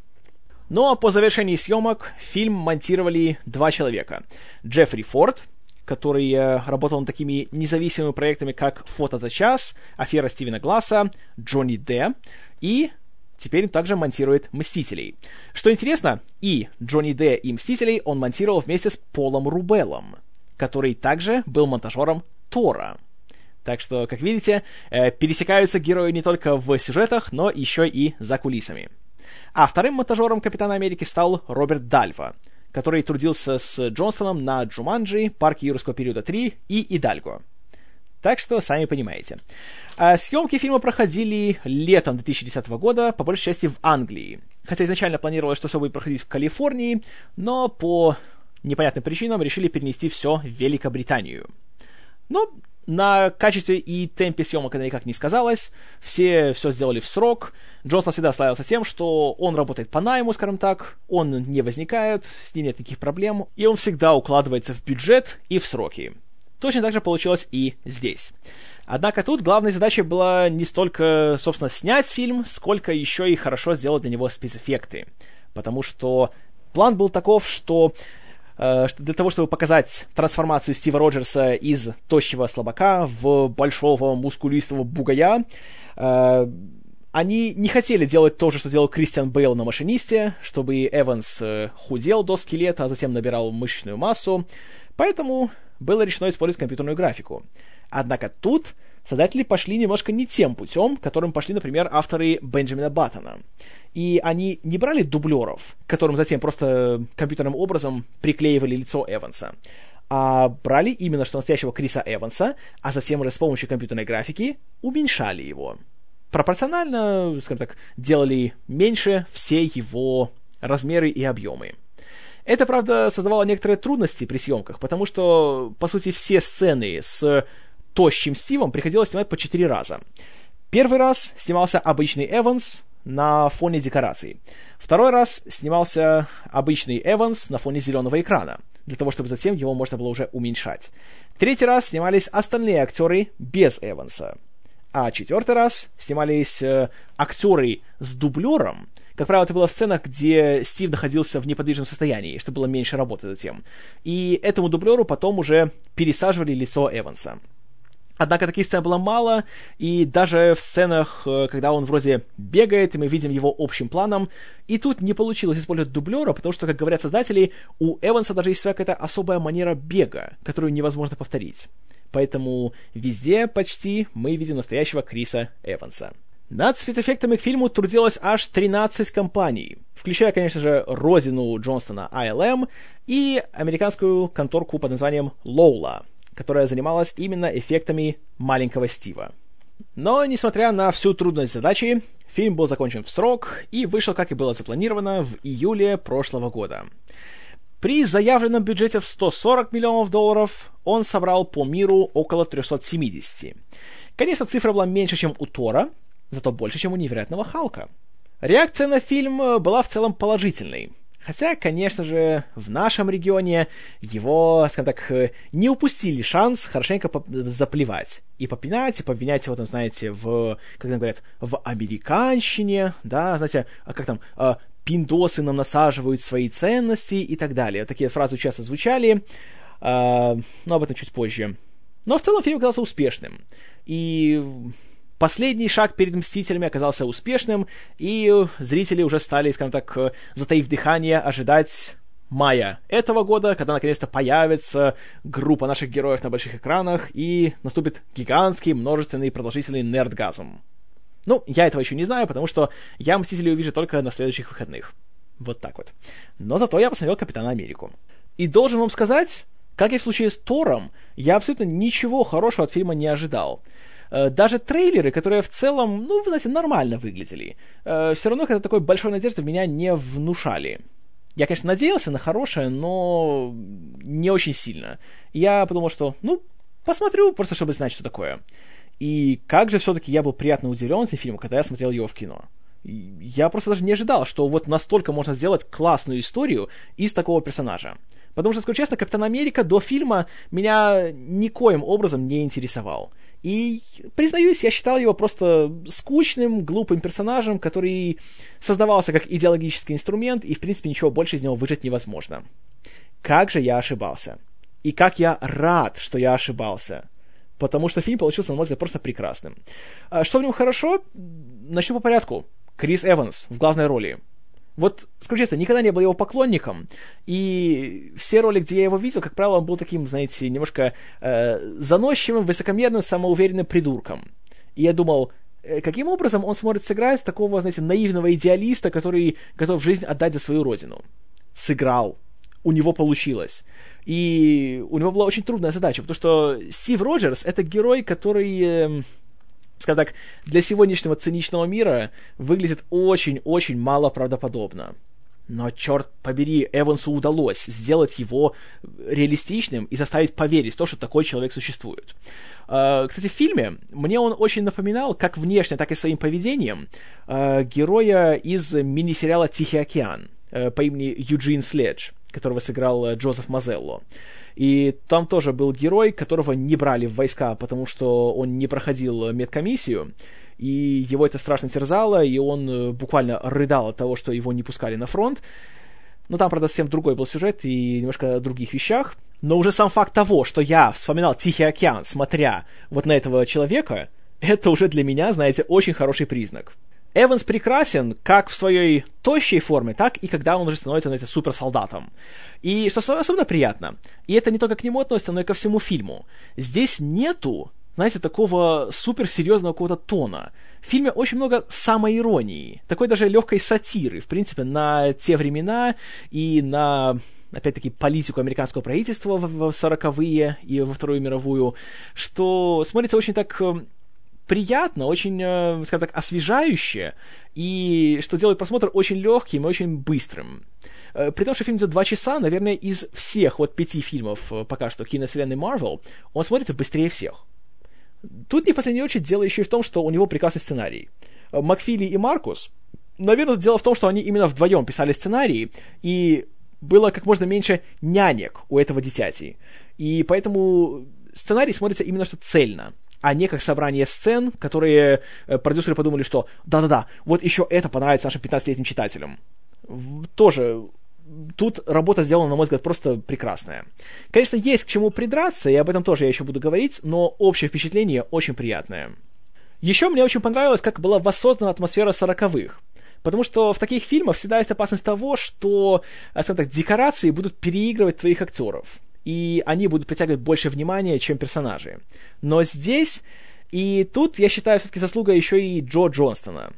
Speaker 1: Ну а по завершении съемок фильм монтировали два человека. Джеффри Форд, который э, работал над такими независимыми проектами, как «Фото за час», «Афера Стивена Гласса», «Джонни Д», и теперь также монтирует «Мстителей». Что интересно, и «Джонни Д» и «Мстителей» он монтировал вместе с Полом Рубеллом — который также был монтажером Тора. Так что, как видите, э, пересекаются герои не только в сюжетах, но еще и за кулисами. А вторым монтажером Капитана Америки стал Роберт Дальва, который трудился с Джонстоном на Джуманджи, Парке юрского периода 3 и Идальго. Так что, сами понимаете. А съемки фильма проходили летом 2010 года, по большей части в Англии. Хотя изначально планировалось, что все будет проходить в Калифорнии, но по непонятным причинам решили перенести все в Великобританию. Но на качестве и темпе съемок это никак не сказалось. Все все сделали в срок. Джонсон всегда славился тем, что он работает по найму, скажем так, он не возникает, с ним нет никаких проблем, и он всегда укладывается в бюджет и в сроки. Точно так же получилось и здесь. Однако тут главной задачей была не столько, собственно, снять фильм, сколько еще и хорошо сделать для него спецэффекты. Потому что план был таков, что для того, чтобы показать трансформацию Стива Роджерса из тощего слабака в большого мускулистого бугая, э, они не хотели делать то же, что делал Кристиан Бейл на «Машинисте», чтобы Эванс э, худел до скелета, а затем набирал мышечную массу, поэтому было решено использовать компьютерную графику. Однако тут создатели пошли немножко не тем путем, которым пошли, например, авторы Бенджамина Баттона. И они не брали дублеров, которым затем просто компьютерным образом приклеивали лицо Эванса, а брали именно что настоящего Криса Эванса, а затем уже с помощью компьютерной графики уменьшали его. Пропорционально, скажем так, делали меньше все его размеры и объемы. Это, правда, создавало некоторые трудности при съемках, потому что, по сути, все сцены с тощим Стивом приходилось снимать по четыре раза. Первый раз снимался обычный Эванс на фоне декораций. Второй раз снимался обычный Эванс на фоне зеленого экрана, для того, чтобы затем его можно было уже уменьшать. Третий раз снимались остальные актеры без Эванса. А четвертый раз снимались э, актеры с дублером. Как правило, это было в сценах, где Стив находился в неподвижном состоянии, чтобы было меньше работы затем. И этому дублеру потом уже пересаживали лицо Эванса. Однако таких сцен было мало, и даже в сценах, э, когда он вроде бегает, и мы видим его общим планом, и тут не получилось использовать дублера, потому что, как говорят создатели, у Эванса даже есть своя какая-то особая манера бега, которую невозможно повторить. Поэтому везде почти мы видим настоящего Криса Эванса. Над спецэффектами к фильму трудилось аж 13 компаний, включая, конечно же, родину Джонстона ILM и американскую конторку под названием Лоула — которая занималась именно эффектами маленького Стива. Но, несмотря на всю трудность задачи, фильм был закончен в срок и вышел, как и было запланировано, в июле прошлого года. При заявленном бюджете в 140 миллионов долларов он собрал по миру около 370. Конечно, цифра была меньше, чем у Тора, зато больше, чем у Невероятного Халка. Реакция на фильм была в целом положительной, Хотя, конечно же, в нашем регионе его, скажем так, э, не упустили шанс хорошенько заплевать. И попинать, и побвинять его, там, знаете, в, как там говорят, в американщине, да, знаете, а как там, а, пиндосы нам насаживают свои ценности и так далее. Такие фразы часто звучали, а, но об этом чуть позже. Но в целом фильм оказался успешным. И Последний шаг перед «Мстителями» оказался успешным, и зрители уже стали, скажем так, затаив дыхание, ожидать мая этого года, когда наконец-то появится группа наших героев на больших экранах, и наступит гигантский, множественный, продолжительный нердгазм. Ну, я этого еще не знаю, потому что я «Мстителей» увижу только на следующих выходных. Вот так вот. Но зато я посмотрел «Капитана Америку». И должен вам сказать, как и в случае с Тором, я абсолютно ничего хорошего от фильма не ожидал. Э, даже трейлеры, которые в целом, ну, вы знаете, нормально выглядели, э, все равно когда такой большой надежды меня не внушали. Я, конечно, надеялся на хорошее, но не очень сильно. Я подумал, что, ну, посмотрю, просто чтобы знать, что такое. И как же все-таки я был приятно удивлен этим фильмом, когда я смотрел его в кино. Я просто даже не ожидал, что вот настолько можно сделать классную историю из такого персонажа. Потому что, скажу честно, Капитан Америка до фильма меня никоим образом не интересовал. И, признаюсь, я считал его просто скучным, глупым персонажем, который создавался как идеологический инструмент, и, в принципе, ничего больше из него выжить невозможно. Как же я ошибался. И как я рад, что я ошибался. Потому что фильм получился, на мой взгляд, просто прекрасным. А что в нем хорошо? Начну по порядку. Крис Эванс в главной роли. Вот, скажу честно, никогда не был его поклонником, и все роли, где я его видел, как правило, он был таким, знаете, немножко э, заносчивым, высокомерным, самоуверенным придурком. И я думал, э, каким образом он сможет сыграть такого, знаете, наивного идеалиста, который готов жизнь отдать за свою родину? Сыграл. У него получилось. И у него была очень трудная задача, потому что Стив Роджерс — это герой, который... Э, скажем так, для сегодняшнего циничного мира выглядит очень-очень мало правдоподобно. Но, черт побери, Эвансу удалось сделать его реалистичным и заставить поверить в то, что такой человек существует. А, кстати, в фильме мне он очень напоминал, как внешне, так и своим поведением, а, героя из мини-сериала «Тихий океан» э, по имени Юджин Следж, которого сыграл э, Джозеф Мазелло. И там тоже был герой, которого не брали в войска, потому что он не проходил медкомиссию, и его это страшно терзало, и он э, буквально рыдал от того, что его не пускали на фронт. Но там, правда, совсем другой был сюжет и немножко о других вещах. Но уже сам факт того, что я вспоминал Тихий океан, смотря вот на этого человека, это уже для меня, знаете, очень хороший признак. Эванс прекрасен как в своей тощей форме, так и когда он уже становится, знаете, суперсолдатом. И что особенно приятно, и это не только к нему относится, но и ко всему фильму, здесь нету, знаете, такого суперсерьезного какого-то тона. В фильме очень много самоиронии, такой даже легкой сатиры, в принципе, на те времена и на опять-таки, политику американского правительства в 40-е и во Вторую мировую, что смотрится очень так приятно, очень, э, скажем так, освежающе, и что делает просмотр очень легким и очень быстрым. Э, при том, что фильм идет два часа, наверное, из всех вот пяти фильмов э, пока что киновселенной Marvel, он смотрится быстрее всех. Тут не в последнюю очередь дело еще и в том, что у него прекрасный сценарий. Макфили и Маркус, наверное, дело в том, что они именно вдвоем писали сценарий, и было как можно меньше нянек у этого дитяти. И поэтому сценарий смотрится именно что цельно а не как собрание сцен, которые э, продюсеры подумали, что да-да-да, вот еще это понравится нашим 15-летним читателям. Тоже тут работа сделана, на мой взгляд, просто прекрасная. Конечно, есть к чему придраться, и об этом тоже я еще буду говорить, но общее впечатление очень приятное. Еще мне очень понравилось, как была воссоздана атмосфера сороковых. Потому что в таких фильмах всегда есть опасность того, что, э, скажем так, декорации будут переигрывать твоих актеров и они будут притягивать больше внимания, чем персонажи. Но здесь и тут, я считаю, все-таки заслуга еще и Джо Джонстона.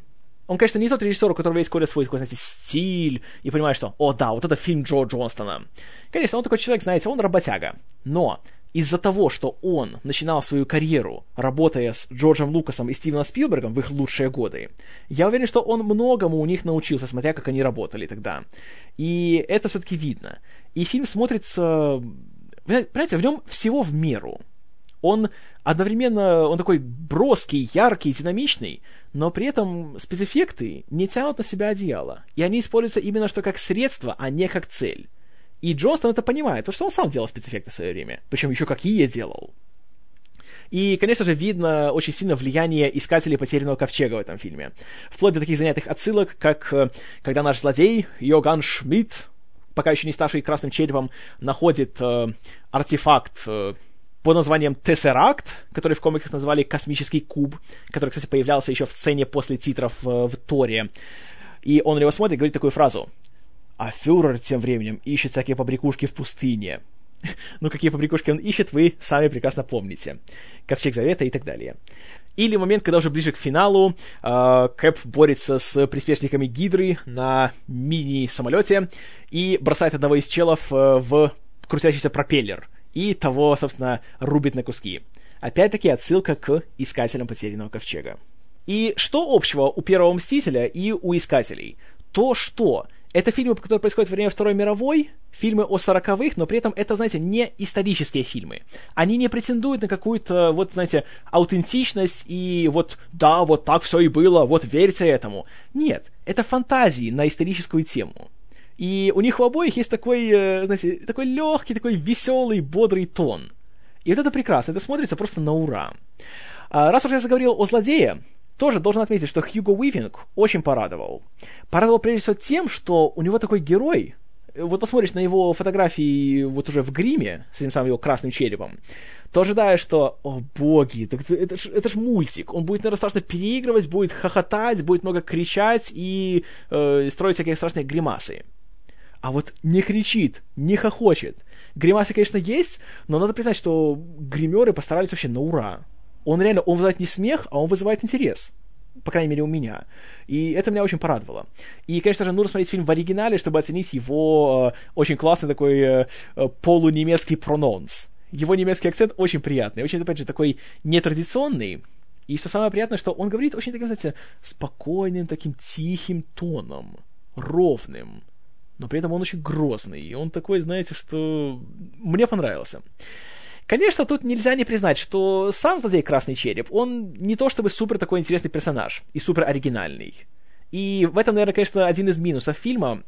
Speaker 1: Он, конечно, не тот режиссер, у которого есть какой-то свой такой, знаете, стиль, и понимаешь, что, о да, вот это фильм Джо Джонстона. Конечно, он такой человек, знаете, он работяга. Но из-за того, что он начинал свою карьеру, работая с Джорджем Лукасом и Стивеном Спилбергом в их лучшие годы, я уверен, что он многому у них научился, смотря как они работали тогда. И это все-таки видно. И фильм смотрится понимаете, в нем всего в меру. Он одновременно он такой броский, яркий, динамичный, но при этом спецэффекты не тянут на себя одеяло. И они используются именно что как средство, а не как цель. И Джонстон это понимает, потому что он сам делал спецэффекты в свое время. Причем еще какие делал. И, конечно же, видно очень сильно влияние искателей потерянного ковчега в этом фильме. Вплоть до таких занятых отсылок, как э, когда наш злодей Йоган Шмидт, пока еще не ставший красным черепом, находит э, артефакт э, под названием Тессеракт, который в комиксах назвали Космический куб, который, кстати, появлялся еще в сцене после титров э, в Торе. И он на него смотрит и говорит такую фразу. А фюрер тем временем ищет всякие побрякушки в пустыне. ну, какие побрякушки он ищет, вы сами прекрасно помните. Ковчег Завета и так далее. Или момент, когда уже ближе к финалу э, Кэп борется с приспешниками Гидры на мини-самолете и бросает одного из челов э, в крутящийся пропеллер. И того, собственно, рубит на куски. Опять-таки отсылка к Искателям Потерянного Ковчега. И что общего у Первого Мстителя и у Искателей? То, что это фильмы, которые происходят во время Второй мировой, фильмы о сороковых, но при этом это, знаете, не исторические фильмы. Они не претендуют на какую-то, вот, знаете, аутентичность и вот, да, вот так все и было, вот верьте этому. Нет, это фантазии на историческую тему. И у них у обоих есть такой, э, знаете, такой легкий, такой веселый, бодрый тон. И вот это прекрасно, это смотрится просто на ура. А раз уж я заговорил о злодее, тоже должен отметить, что Хьюго Уивинг очень порадовал. Порадовал прежде всего тем, что у него такой герой, вот посмотришь на его фотографии вот уже в гриме, с этим самым его красным черепом, то ожидаешь, что, о боги, так это, это, ж, это ж мультик, он будет, наверное, страшно переигрывать, будет хохотать, будет много кричать и э, строить всякие страшные гримасы. А вот не кричит, не хохочет. Гримасы, конечно, есть, но надо признать, что гримеры постарались вообще на ура он реально, он вызывает не смех, а он вызывает интерес. По крайней мере, у меня. И это меня очень порадовало. И, конечно же, нужно смотреть фильм в оригинале, чтобы оценить его э, очень классный такой э, э полунемецкий прононс. Его немецкий акцент очень приятный, очень, опять же, такой нетрадиционный. И что самое приятное, что он говорит очень таким, знаете, спокойным, таким тихим тоном, ровным. Но при этом он очень грозный. И он такой, знаете, что мне понравился. Конечно, тут нельзя не признать, что сам злодей Красный Череп, он не то чтобы супер такой интересный персонаж и супер оригинальный. И в этом, наверное, конечно, один из минусов фильма,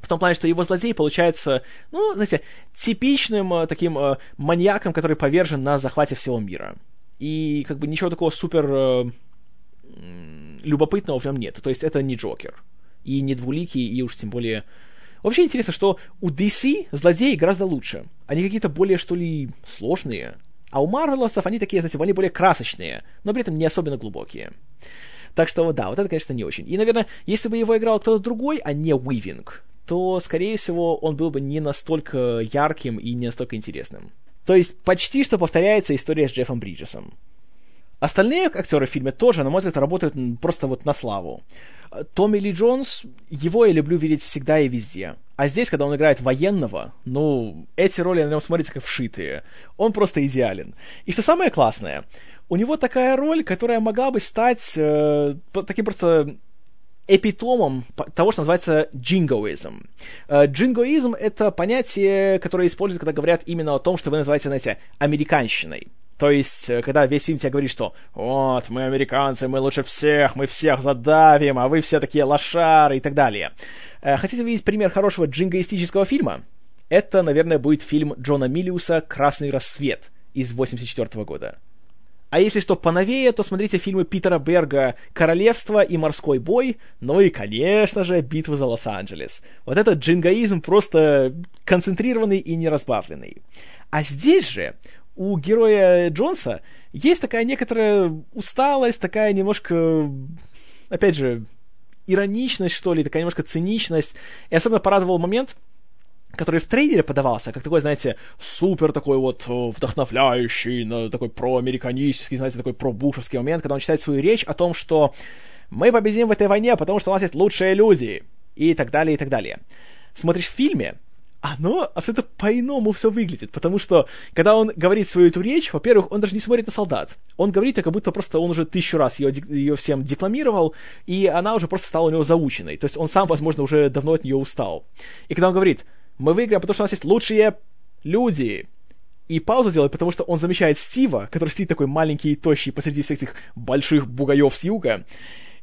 Speaker 1: в том плане, что его злодей получается, ну, знаете, типичным э, таким э, маньяком, который повержен на захвате всего мира. И как бы ничего такого супер э, любопытного в нем нет. То есть это не Джокер. И не Двуликий, и уж тем более Вообще интересно, что у DC злодеи гораздо лучше. Они какие-то более, что ли, сложные. А у Марвелосов они такие, знаете, они более красочные, но при этом не особенно глубокие. Так что, да, вот это, конечно, не очень. И, наверное, если бы его играл кто-то другой, а не Уивинг, то, скорее всего, он был бы не настолько ярким и не настолько интересным. То есть почти что повторяется история с Джеффом Бриджесом. Остальные актеры в фильме тоже, на мой взгляд, работают просто вот на славу. Томми Ли Джонс, его я люблю видеть всегда и везде. А здесь, когда он играет военного, ну, эти роли на нем смотрятся как вшитые. Он просто идеален. И что самое классное, у него такая роль, которая могла бы стать э, таким просто эпитомом того, что называется джингоизм. Э, джингоизм — это понятие, которое используют, когда говорят именно о том, что вы называете, знаете, американщиной. То есть, э, когда весь фильм тебе говорит, что вот, мы американцы, мы лучше всех, мы всех задавим, а вы все такие лошары и так далее. Э, хотите увидеть пример хорошего джингоистического фильма? Это, наверное, будет фильм Джона Миллиуса «Красный рассвет» из 84 года. А если что поновее, то смотрите фильмы Питера Берга «Королевство» и «Морской бой», ну и, конечно же, «Битва за Лос-Анджелес». Вот этот джингоизм просто концентрированный и неразбавленный. А здесь же у героя Джонса есть такая некоторая усталость, такая немножко, опять же, ироничность, что ли, такая немножко циничность. И особенно порадовал момент, который в трейлере подавался, как такой, знаете, супер такой вот вдохновляющий, такой проамериканистский, знаете, такой пробушевский момент, когда он читает свою речь о том, что мы победим в этой войне, потому что у нас есть лучшие люди, и так далее, и так далее. Смотришь в фильме, оно абсолютно по-иному все выглядит, потому что, когда он говорит свою эту речь, во-первых, он даже не смотрит на солдат. Он говорит, как будто просто он уже тысячу раз ее, ее всем декламировал, и она уже просто стала у него заученной. То есть он сам, возможно, уже давно от нее устал. И когда он говорит, мы выиграем, потому что у нас есть лучшие люди, и паузу делает, потому что он замечает Стива, который сидит такой маленький и тощий посреди всех этих больших бугаев с юга.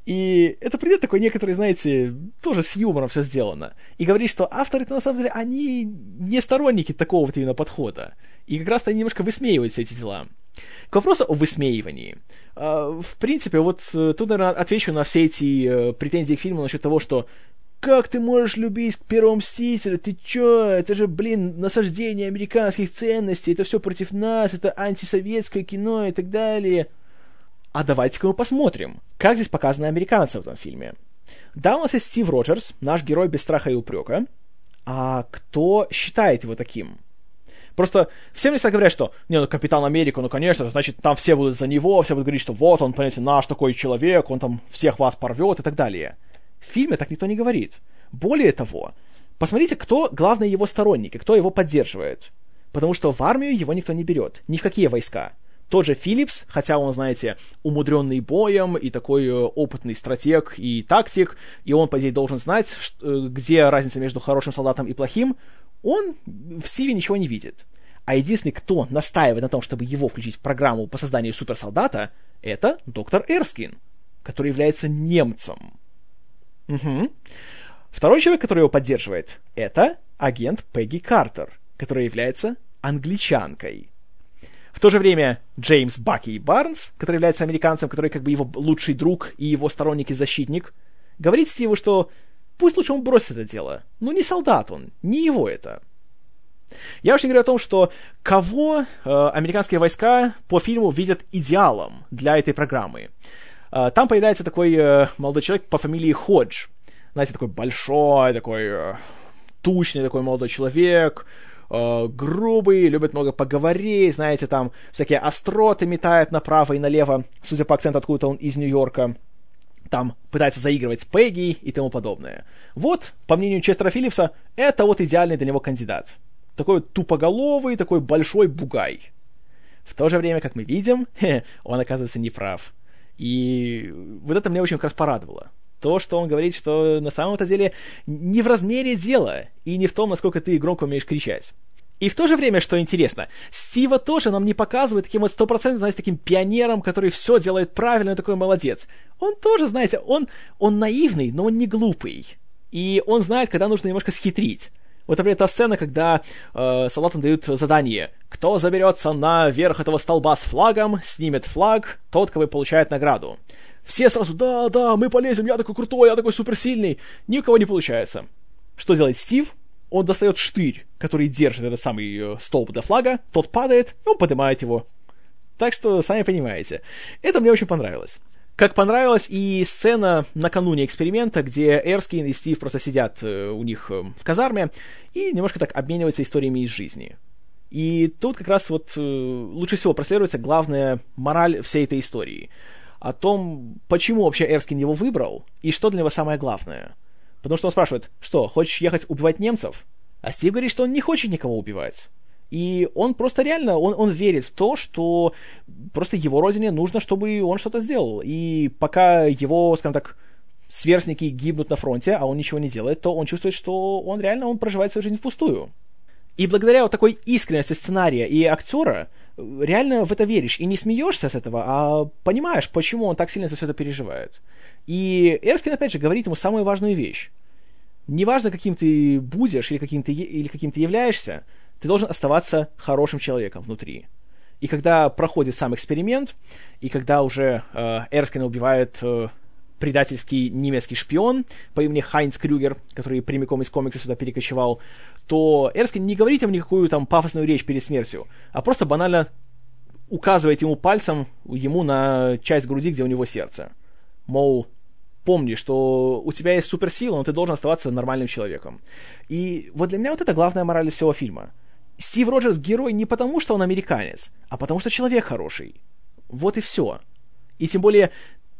Speaker 1: И это придет такой некоторый, знаете, тоже с юмором все сделано. И говорит, что авторы на самом деле, они не сторонники такого вот именно подхода. И как раз-то они немножко высмеивают все эти дела. К вопросу о высмеивании. А, в принципе, вот э, тут, наверное, отвечу на все эти э, претензии к фильму насчет того, что как ты можешь любить Первого Мстителя? Ты чё? Это же, блин, насаждение американских ценностей, это все против нас, это антисоветское кино и так далее. А давайте-ка мы посмотрим, как здесь показаны американцы в этом фильме. Да, у нас есть Стив Роджерс, наш герой без страха и упрека. А кто считает его таким? Просто все мне всегда говорят, что, не, ну, Капитан Америка, ну, конечно, значит, там все будут за него, все будут говорить, что вот он, понимаете, наш такой человек, он там всех вас порвет и так далее. В фильме так никто не говорит. Более того, посмотрите, кто главные его сторонники, кто его поддерживает. Потому что в армию его никто не берет, ни в какие войска. Тот же Филлипс, хотя он, знаете, умудренный боем и такой э, опытный стратег и тактик, и он, по идее, должен знать, э, где разница между хорошим солдатом и плохим, он в Стиве ничего не видит. А единственный, кто настаивает на том, чтобы его включить в программу по созданию суперсолдата, это доктор Эрскин, который является немцем. Угу. Второй человек, который его поддерживает, это агент Пегги Картер, которая является англичанкой. В то же время Джеймс Баки Барнс, который является американцем, который как бы его лучший друг и его сторонник и защитник, говорит Стиву, что пусть лучше он бросит это дело. Ну, не солдат он, не его это. Я уж не говорю о том, что кого э, американские войска по фильму видят идеалом для этой программы. А, там появляется такой э, молодой человек по фамилии Ходж. Знаете, такой большой, такой э, тучный такой молодой человек, э, грубый, любит много поговорить, знаете, там всякие остроты метает направо и налево, судя по акценту, откуда-то он из Нью-Йорка. Там пытается заигрывать с Пегги и тому подобное. Вот, по мнению Честера Филлипса, это вот идеальный для него кандидат. Такой тупоголовый, такой большой бугай. В то же время, как мы видим, он оказывается неправ. И вот это меня очень как раз порадовало. То, что он говорит, что на самом-то деле не в размере дела, и не в том, насколько ты громко умеешь кричать. И в то же время, что интересно, Стива тоже нам не показывает таким вот стопроцентным, знаете, таким пионером, который все делает правильно, такой молодец. Он тоже, знаете, он, он наивный, но он не глупый. И он знает, когда нужно немножко схитрить. Вот, например, та сцена, когда э, солдатам дают задание. Кто заберется на верх этого столба с флагом, снимет флаг, тот, кого получает награду. Все сразу, да, да, мы полезем, я такой крутой, я такой суперсильный. Ни у кого не получается. Что делает Стив? Он достает штырь, который держит этот самый э, столб для флага, тот падает, и он поднимает его. Так что, сами понимаете. Это мне очень понравилось. Как понравилась и сцена накануне эксперимента, где Эрскин и Стив просто сидят э, у них э, в казарме и немножко так обмениваются историями из жизни. И тут как раз вот лучше всего прослеживается главная мораль всей этой истории. О том, почему вообще Эрскин его выбрал и что для него самое главное. Потому что он спрашивает, что, хочешь ехать убивать немцев? А Стив говорит, что он не хочет никого убивать. И он просто реально, он, он верит в то, что просто его родине нужно, чтобы он что-то сделал. И пока его, скажем так, сверстники гибнут на фронте, а он ничего не делает, то он чувствует, что он реально он проживает свою жизнь впустую. И благодаря вот такой искренности сценария и актера реально в это веришь. И не смеешься с этого, а понимаешь, почему он так сильно за все это переживает. И Эрскин, опять же, говорит ему самую важную вещь. Неважно, каким ты будешь или каким ты, или каким ты являешься, ты должен оставаться хорошим человеком внутри. И когда проходит сам эксперимент, и когда уже э, Эрскина убивает э, предательский немецкий шпион по имени Хайнц Крюгер, который прямиком из комикса сюда перекочевал, то Эрскин не говорит ему никакую там пафосную речь перед смертью, а просто банально указывает ему пальцем ему на часть груди, где у него сердце. Мол, помни, что у тебя есть суперсила, но ты должен оставаться нормальным человеком. И вот для меня вот это главная мораль всего фильма – Стив Роджерс герой не потому, что он американец, а потому, что человек хороший. Вот и все. И тем более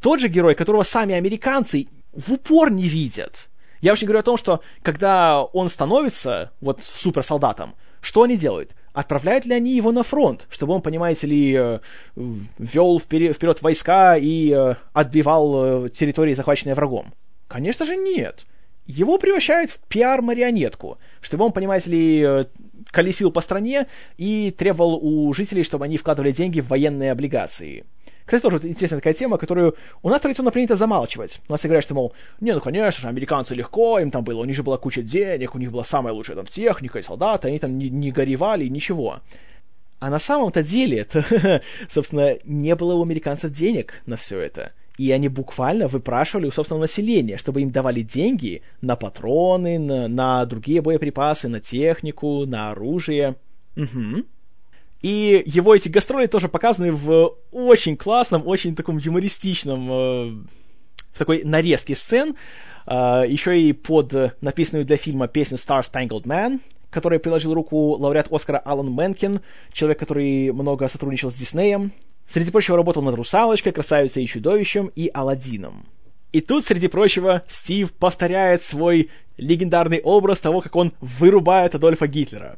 Speaker 1: тот же герой, которого сами американцы в упор не видят. Я уж говорю о том, что когда он становится вот суперсолдатом, что они делают? Отправляют ли они его на фронт, чтобы он, понимаете ли, э, вел вперед войска и э, отбивал э, территории, захваченные врагом? Конечно же нет. его превращают в пиар-марионетку, чтобы он, понимаете ли, колесил по стране и требовал у жителей, чтобы они вкладывали деньги в военные облигации. Кстати, тоже интересная такая тема, которую у нас традиционно принято замалчивать. У нас говорят, что, мол, не, ну, конечно же, американцы легко, им там было, у них же была куча денег, у них была самая лучшая там техника и солдаты, они там не, не горевали, ничего. А на самом-то деле, это, собственно, не было у американцев денег на все это. И они буквально выпрашивали у собственного населения, чтобы им давали деньги на патроны, на, на другие боеприпасы, на технику, на оружие. Угу. И его эти гастроли тоже показаны в очень классном, очень таком юмористичном, э, в такой нарезке сцен, э, еще и под написанную для фильма песню Star Spangled Man, которой приложил руку лауреат Оскара Алан Менкен, человек, который много сотрудничал с Диснеем. Среди прочего, работал над «Русалочкой», «Красавицей и чудовищем» и «Аладдином». И тут, среди прочего, Стив повторяет свой легендарный образ того, как он вырубает Адольфа Гитлера.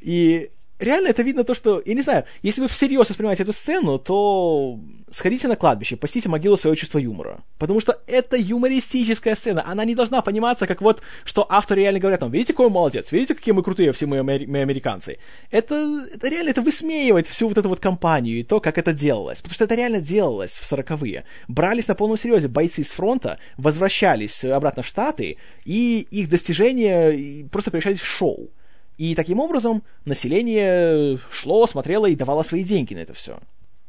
Speaker 1: И реально это видно то, что, я не знаю, если вы всерьез воспринимаете эту сцену, то сходите на кладбище, посетите могилу своего чувства юмора. Потому что это юмористическая сцена, она не должна пониматься, как вот, что авторы реально говорят, там, видите, какой молодец, видите, какие мы крутые все мы, мы американцы. Это, это реально, это высмеивает всю вот эту вот компанию и то, как это делалось. Потому что это реально делалось в сороковые. Брались на полном серьезе бойцы с фронта, возвращались обратно в Штаты, и их достижения просто превращались в шоу. И таким образом население шло, смотрело и давало свои деньги на это все.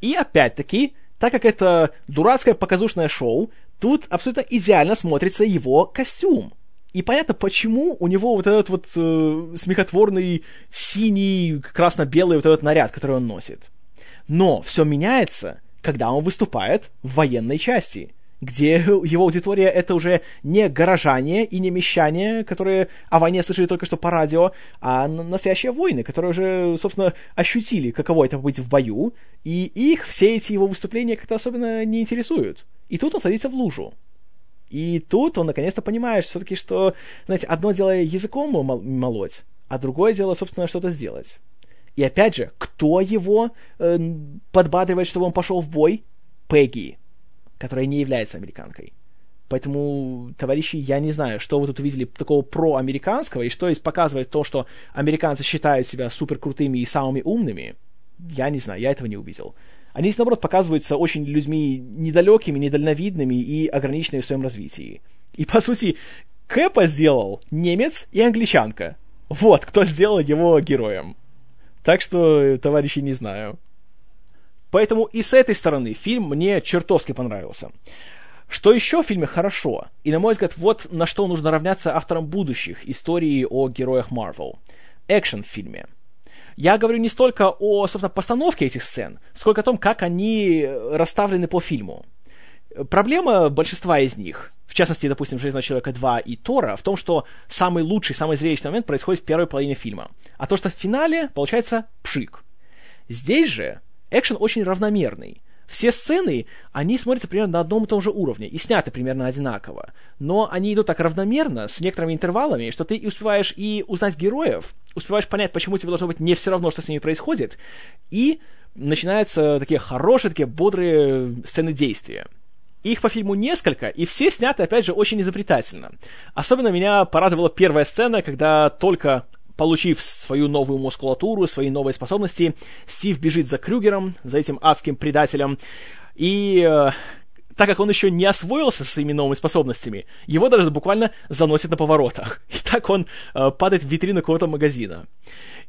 Speaker 1: И опять-таки, так как это дурацкое показушное шоу, тут абсолютно идеально смотрится его костюм. И понятно, почему у него вот этот вот э, смехотворный синий, красно-белый вот этот наряд, который он носит. Но все меняется, когда он выступает в военной части где его аудитория это уже не горожане и не мещане, которые о войне слышали только что по радио, а настоящие воины, которые уже, собственно, ощутили, каково это быть в бою, и их все эти его выступления как-то особенно не интересуют. И тут он садится в лужу. И тут он наконец-то понимает все-таки, что, знаете, одно дело языком молоть, а другое дело, собственно, что-то сделать. И опять же, кто его э, подбадривает, чтобы он пошел в бой? Пегги которая не является американкой. Поэтому, товарищи, я не знаю, что вы тут увидели такого проамериканского, и что есть показывает то, что американцы считают себя супер крутыми и самыми умными. Я не знаю, я этого не увидел. Они, наоборот, показываются очень людьми недалекими, недальновидными и ограниченными в своем развитии. И, по сути, Кэпа сделал немец и англичанка. Вот, кто сделал его героем. Так что, товарищи, не знаю. Поэтому и с этой стороны фильм мне чертовски понравился. Что еще в фильме хорошо, и на мой взгляд, вот на что нужно равняться авторам будущих историй о героях Марвел. Экшен в фильме. Я говорю не столько о, собственно, постановке этих сцен, сколько о том, как они расставлены по фильму. Проблема большинства из них, в частности, допустим, «Железного человека 2» и «Тора», в том, что самый лучший, самый зрелищный момент происходит в первой половине фильма. А то, что в финале, получается пшик. Здесь же экшен очень равномерный. Все сцены, они смотрятся примерно на одном и том же уровне и сняты примерно одинаково. Но они идут так равномерно, с некоторыми интервалами, что ты успеваешь и узнать героев, успеваешь понять, почему тебе должно быть не все равно, что с ними происходит, и начинаются такие хорошие, такие бодрые сцены действия. Их по фильму несколько, и все сняты, опять же, очень изобретательно. Особенно меня порадовала первая сцена, когда только Получив свою новую мускулатуру, свои новые способности, Стив бежит за Крюгером, за этим адским предателем, и э, так как он еще не освоился со своими новыми способностями, его даже буквально заносит на поворотах. И так он э, падает в витрину какого-то магазина.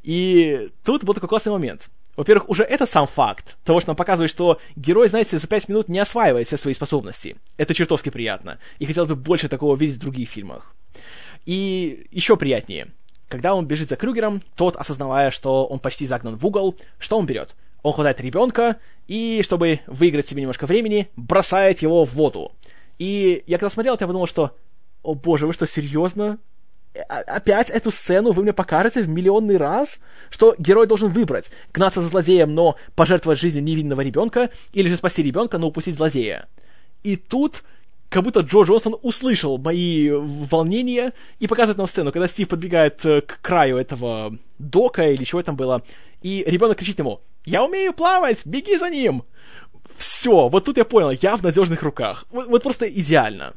Speaker 1: И тут был такой классный момент. Во-первых, уже это сам факт того, что нам показывает, что герой, знаете, за пять минут не осваивает все свои способности. Это чертовски приятно. И хотелось бы больше такого видеть в других фильмах. И еще приятнее. Когда он бежит за Крюгером, тот, осознавая, что он почти загнан в угол, что он берет? Он хватает ребенка и, чтобы выиграть себе немножко времени, бросает его в воду. И я когда смотрел я подумал, что «О боже, вы что, серьезно? Э, опять эту сцену вы мне покажете в миллионный раз? Что герой должен выбрать, гнаться за злодеем, но пожертвовать жизнью невинного ребенка, или же спасти ребенка, но упустить злодея?» И тут как будто Джо Джонсон услышал мои волнения и показывает нам сцену, когда Стив подбегает э, к краю этого дока или чего там было, и ребенок кричит ему «Я умею плавать! Беги за ним!» Все, вот тут я понял, я в надежных руках. Вот, вот просто идеально.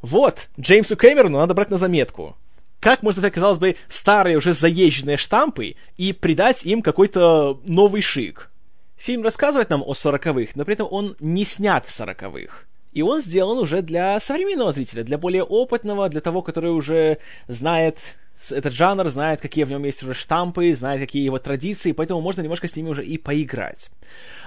Speaker 1: Вот, Джеймсу Кэмерону надо брать на заметку. Как можно взять, казалось бы, старые уже заезженные штампы и придать им какой-то новый шик? Фильм рассказывает нам о сороковых, но при этом он не снят в сороковых. И он сделан уже для современного зрителя, для более опытного, для того, который уже знает этот жанр, знает, какие в нем есть уже штампы, знает, какие его традиции, поэтому можно немножко с ними уже и поиграть.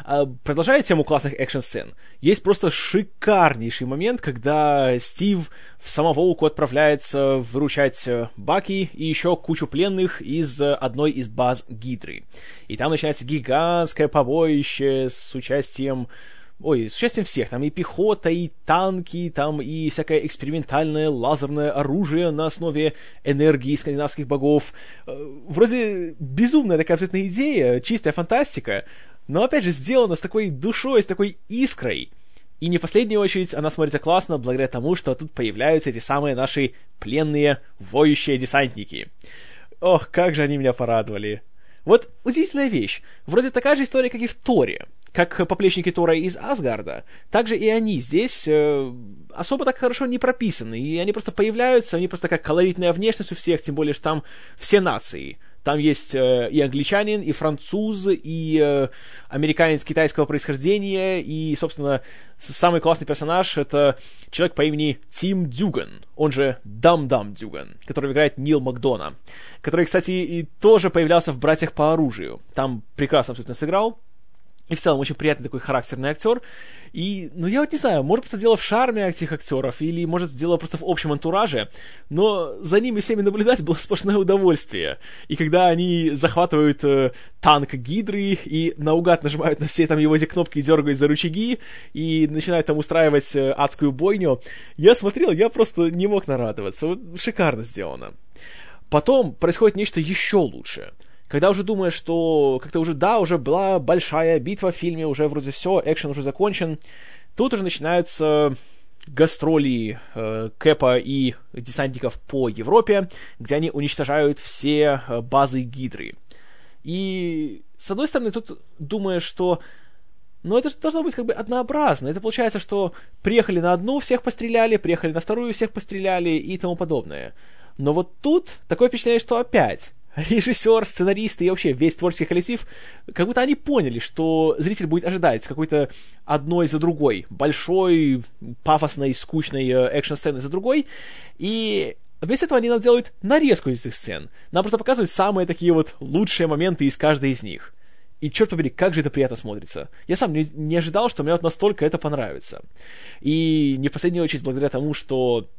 Speaker 1: А, продолжая тему классных экшн-сцен, есть просто шикарнейший момент, когда Стив в самоволку отправляется выручать э, Баки и еще кучу пленных из одной из баз Гидры. И там начинается гигантское побоище с участием Ой, с участием всех. Там и пехота, и танки, там и всякое экспериментальное лазерное оружие на основе энергии скандинавских богов. Э, вроде безумная такая абсолютная идея, чистая фантастика, но опять же сделана с такой душой, с такой искрой. И не в последнюю очередь она смотрится классно благодаря тому, что тут появляются эти самые наши пленные воющие десантники. Ох, как же они меня порадовали. Вот удивительная вещь. Вроде такая же история, как и в Торе как поплечники Тора из Асгарда, также и они здесь э, особо так хорошо не прописаны, и они просто появляются, они просто как колоритная внешность у всех, тем более, что там все нации. Там есть э, и англичанин, и француз, и э, американец китайского происхождения, и, собственно, самый классный персонаж — это человек по имени Тим Дюган, он же Дам-Дам Дюган, который играет Нил Макдона, который, кстати, и тоже появлялся в «Братьях по оружию». Там прекрасно абсолютно сыграл. И в целом очень приятный такой характерный актер. И, ну, я вот не знаю, может, просто дело в шарме этих актеров, или, может, дело просто в общем антураже, но за ними всеми наблюдать было сплошное удовольствие. И когда они захватывают э, танк Гидры и наугад нажимают на все там его эти кнопки, дергают за рычаги, и начинают там устраивать э, адскую бойню, я смотрел, я просто не мог нарадоваться. Вот шикарно сделано. Потом происходит нечто еще лучше — когда уже думаешь, что как-то уже, да, уже была большая битва в фильме, уже вроде все, экшен уже закончен, тут уже начинаются гастроли э, Кэпа и десантников по Европе, где они уничтожают все э, базы Гидры. И, с одной стороны, тут думаешь, что ну, это же должно быть как бы однообразно. Это получается, что приехали на одну, всех постреляли, приехали на вторую, всех постреляли и тому подобное. Но вот тут такое впечатление, что опять режиссер, сценаристы и вообще весь творческий коллектив, как будто они поняли, что зритель будет ожидать какой-то одной за другой, большой, пафосной, скучной э, экшн-сцены за другой, и вместо этого они нам делают нарезку из этих сцен. Нам просто показывают самые такие вот лучшие моменты из каждой из них. И черт побери, как же это приятно смотрится. Я сам не, не ожидал, что мне вот настолько это понравится. И не в последнюю очередь благодаря тому, что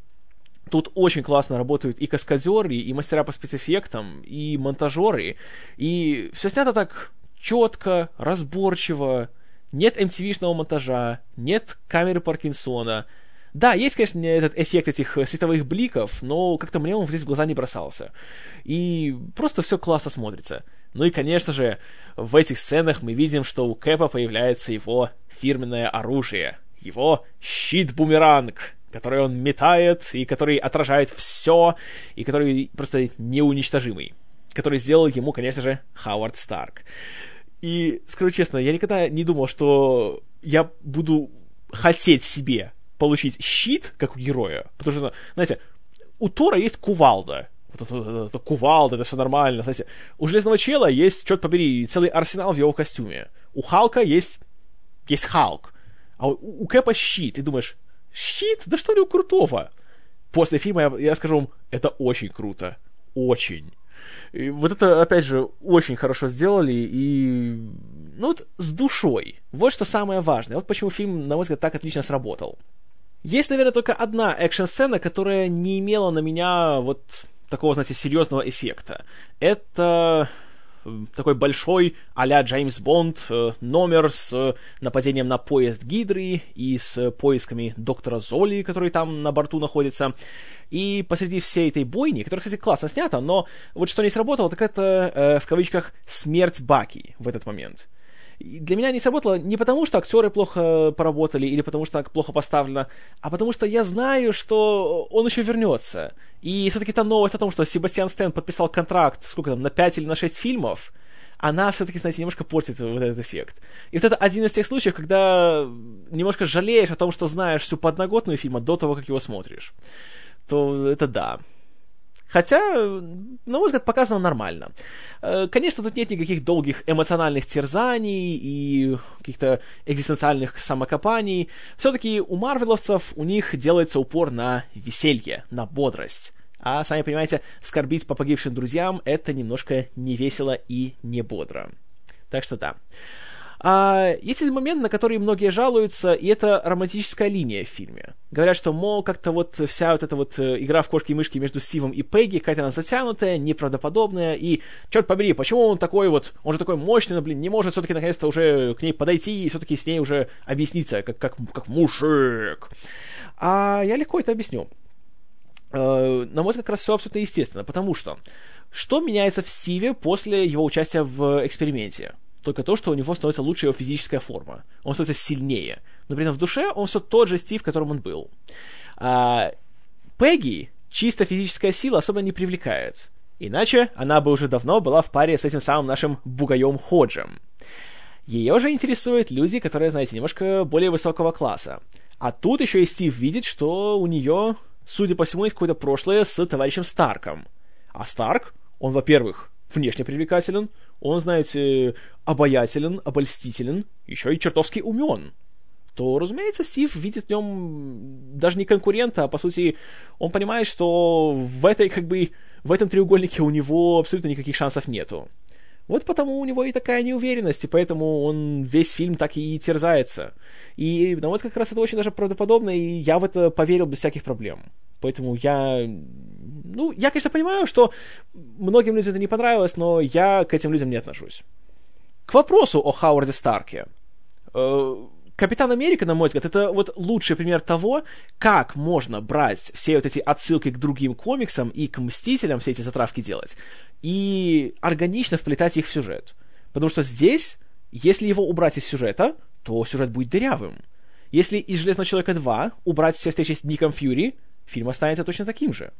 Speaker 1: Тут очень классно работают и каскадеры, и мастера по спецэффектам, и монтажеры. И все снято так четко, разборчиво. Нет MTV-шного монтажа, нет камеры Паркинсона. Да, есть, конечно, этот эффект этих световых бликов, но как-то мне он здесь в глаза не бросался. И просто все классно смотрится. Ну и, конечно же, в этих сценах мы видим, что у Кэпа появляется его фирменное оружие. Его щит-бумеранг, который он метает, и который отражает все, и который просто неуничтожимый. Который сделал ему, конечно же, Хауард Старк. И, скажу честно, я никогда не думал, что я буду хотеть себе получить щит, как у героя. Потому что, знаете, у Тора есть кувалда. Вот это, это, это кувалда, это все нормально. Знаете, у Железного Чела есть, черт побери, целый арсенал в его костюме. У Халка есть, есть Халк. А у, у Кэпа щит. И думаешь, Щит? Да что ли у крутого? После фильма я, я скажу вам, это очень круто. Очень. И вот это, опять же, очень хорошо сделали и... Ну вот с душой. Вот что самое важное. Вот почему фильм, на мой взгляд, так отлично сработал. Есть, наверное, только одна экшн-сцена, которая не имела на меня вот такого, знаете, серьезного эффекта. Это такой большой а-ля Джеймс Бонд э, номер с э, нападением на поезд Гидры и с поисками доктора Золи, который там на борту находится. И посреди всей этой бойни, которая, кстати, классно снята, но вот что не сработало, так это, э, в кавычках, смерть Баки в этот момент для меня не сработало не потому, что актеры плохо поработали или потому, что так плохо поставлено, а потому что я знаю, что он еще вернется. И все-таки та новость о том, что Себастьян Стэн подписал контракт, сколько там, на 5 или на 6 фильмов, она все-таки, знаете, немножко портит вот этот эффект. И вот это один из тех случаев, когда немножко жалеешь о том, что знаешь всю подноготную фильма до того, как его смотришь. То это да. Хотя, на мой взгляд, показано нормально. Э, конечно, тут нет никаких долгих эмоциональных терзаний и каких-то экзистенциальных самокопаний. Все-таки у марвеловцев у них делается упор на веселье, на бодрость. А, сами понимаете, скорбить по погибшим друзьям — это немножко не весело и не бодро. Так что да. А есть один момент, на который многие жалуются, и это романтическая линия в фильме. Говорят, что, мол, как-то вот вся вот эта вот э, игра в кошки и мышки между Стивом и Пегги, какая-то она затянутая, неправдоподобная, и, черт побери, почему он такой вот, он же такой мощный, но, блин, не может все-таки наконец-то уже к ней подойти и все-таки с ней уже объясниться, как, как, как мужик. А я легко это объясню. Э, на мой взгляд, как раз все абсолютно естественно, потому что что меняется в Стиве после его участия в эксперименте? Только то, что у него становится лучше его физическая форма. Он становится сильнее. Но при этом в душе он все тот же Стив, которым он был. А, Пегги чисто физическая сила особо не привлекает. Иначе она бы уже давно была в паре с этим самым нашим бугаем Ходжем. Ее же интересуют люди, которые, знаете, немножко более высокого класса. А тут еще и Стив видит, что у нее, судя по всему, есть какое-то прошлое с товарищем Старком. А Старк, он, во-первых, внешне привлекателен, он, знаете, обаятелен, обольстителен, еще и чертовски умен, то, разумеется, Стив видит в нем даже не конкурента, а, по сути, он понимает, что в этой, как бы, в этом треугольнике у него абсолютно никаких шансов нету. Вот потому у него и такая неуверенность, и поэтому он весь фильм так и терзается. И, на мой взгляд, как раз это очень даже правдоподобно, и я в это поверил без всяких проблем. Поэтому я... Ну, я, конечно, понимаю, что многим людям это не понравилось, но я к этим людям не отношусь. К вопросу о Хауарде Старке. Э, Капитан Америка, на мой взгляд, это вот лучший пример того, как можно брать все вот эти отсылки к другим комиксам и к Мстителям, все эти затравки делать, и органично вплетать их в сюжет. Потому что здесь, если его убрать из сюжета, то сюжет будет дырявым. Если из «Железного человека 2» убрать все встречи с Ником Фьюри, фильм останется точно таким же.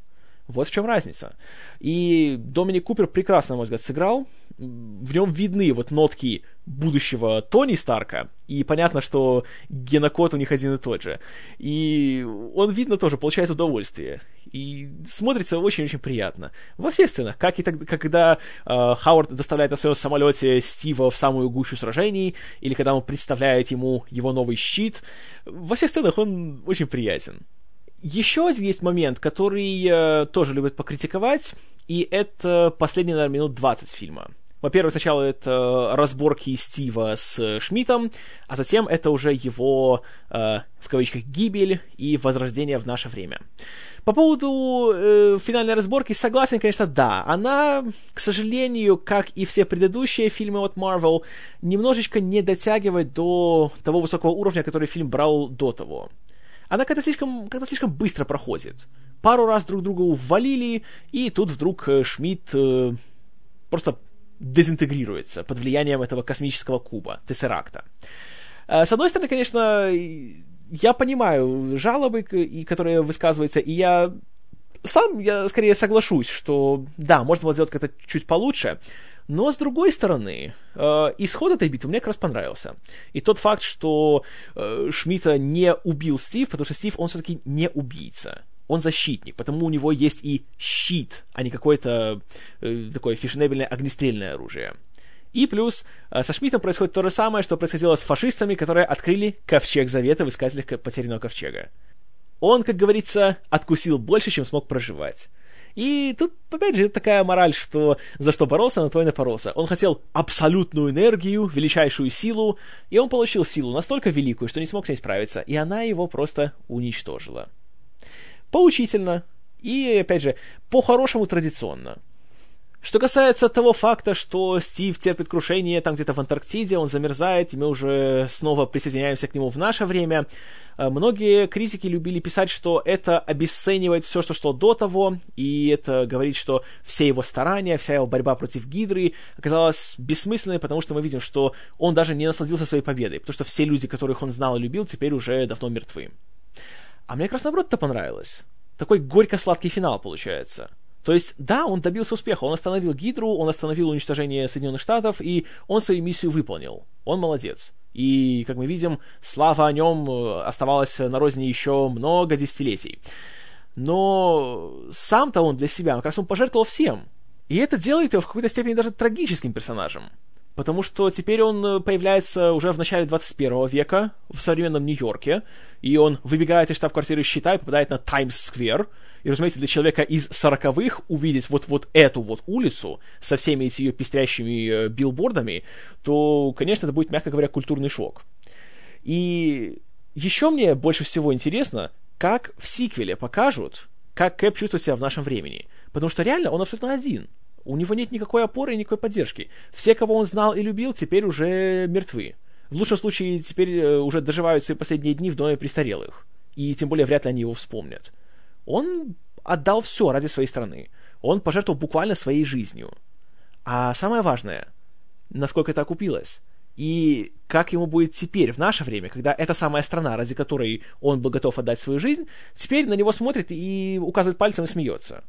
Speaker 1: Вот в чем разница. И Доминик Купер прекрасно, на мой взгляд, сыграл. В нем видны вот нотки будущего Тони Старка, и понятно, что генокод у них один и тот же. И он, видно, тоже получает удовольствие. И смотрится очень-очень приятно. Во всех сценах, как и тогда, когда э, Хауард доставляет на своем самолете Стива в самую гущу сражений, или когда он представляет ему его новый щит, во всех сценах он очень приятен. Еще есть момент, который э, тоже любят покритиковать, и это последние, наверное, минут 20 фильма. Во-первых, сначала это разборки Стива с Шмидтом, а затем это уже его, э, в кавычках, гибель и возрождение в наше время. По поводу э, финальной разборки, согласен, конечно, да. Она, к сожалению, как и все предыдущие фильмы от Marvel, немножечко не дотягивает до того высокого уровня, который фильм брал до того она как-то слишком, как слишком быстро проходит. Пару раз друг друга увалили, и тут вдруг э, Шмидт э, просто дезинтегрируется под влиянием этого космического куба, Тессеракта. Э, с одной стороны, конечно, я понимаю жалобы, которые высказываются, и я сам, я скорее соглашусь, что да, можно было сделать как-то чуть получше, но, с другой стороны, э, исход этой битвы мне как раз понравился. И тот факт, что э, Шмидта не убил Стив, потому что Стив, он все-таки не убийца. Он защитник, потому у него есть и щит, а не какое-то э, такое фешенебельное огнестрельное оружие. И плюс э, со Шмидтом происходит то же самое, что происходило с фашистами, которые открыли ковчег завета в искателях потерянного ковчега. Он, как говорится, откусил больше, чем смог проживать. И тут, опять же, такая мораль, что за что боролся, на то и напоролся. Он хотел абсолютную энергию, величайшую силу, и он получил силу настолько великую, что не смог с ней справиться, и она его просто уничтожила. Поучительно, и, опять же, по-хорошему традиционно. Что касается того факта, что Стив терпит крушение там где-то в Антарктиде, он замерзает, и мы уже снова присоединяемся к нему в наше время, э, многие критики любили писать, что это обесценивает все, что шло до того, и это говорит, что все его старания, вся его борьба против Гидры оказалась бессмысленной, потому что мы видим, что он даже не насладился своей победой, потому что все люди, которых он знал и любил, теперь уже давно мертвы. А мне как раз наоборот это понравилось. Такой горько-сладкий финал получается. То есть, да, он добился успеха, он остановил Гидру, он остановил уничтожение Соединенных Штатов, и он свою миссию выполнил. Он молодец. И, как мы видим, слава о нем э, оставалась на розни еще много десятилетий. Но сам-то он для себя, как раз он пожертвовал всем. И это делает его в какой-то степени даже трагическим персонажем. Потому что теперь он э, появляется уже в начале 21 века в современном Нью-Йорке, и он выбегает из штаб-квартиры щита и попадает на Таймс-сквер. И, разумеется, для человека из сороковых увидеть вот, вот эту вот улицу со всеми этими ее пестрящими э, билбордами, то, конечно, это будет, мягко говоря, культурный шок. И еще мне больше всего интересно, как в сиквеле покажут, как Кэп чувствует себя в нашем времени. Потому что реально он абсолютно один. У него нет никакой опоры и никакой поддержки. Все, кого он знал и любил, теперь уже мертвы. В лучшем случае, теперь э, уже доживают свои последние дни в доме престарелых. И тем более вряд ли они его вспомнят. Он отдал все ради своей страны. Он пожертвовал буквально своей жизнью. А самое важное, насколько это окупилось. И как ему будет теперь, в наше время, когда эта самая страна, ради которой он был готов отдать свою жизнь, теперь на него смотрит и указывает пальцем и смеется.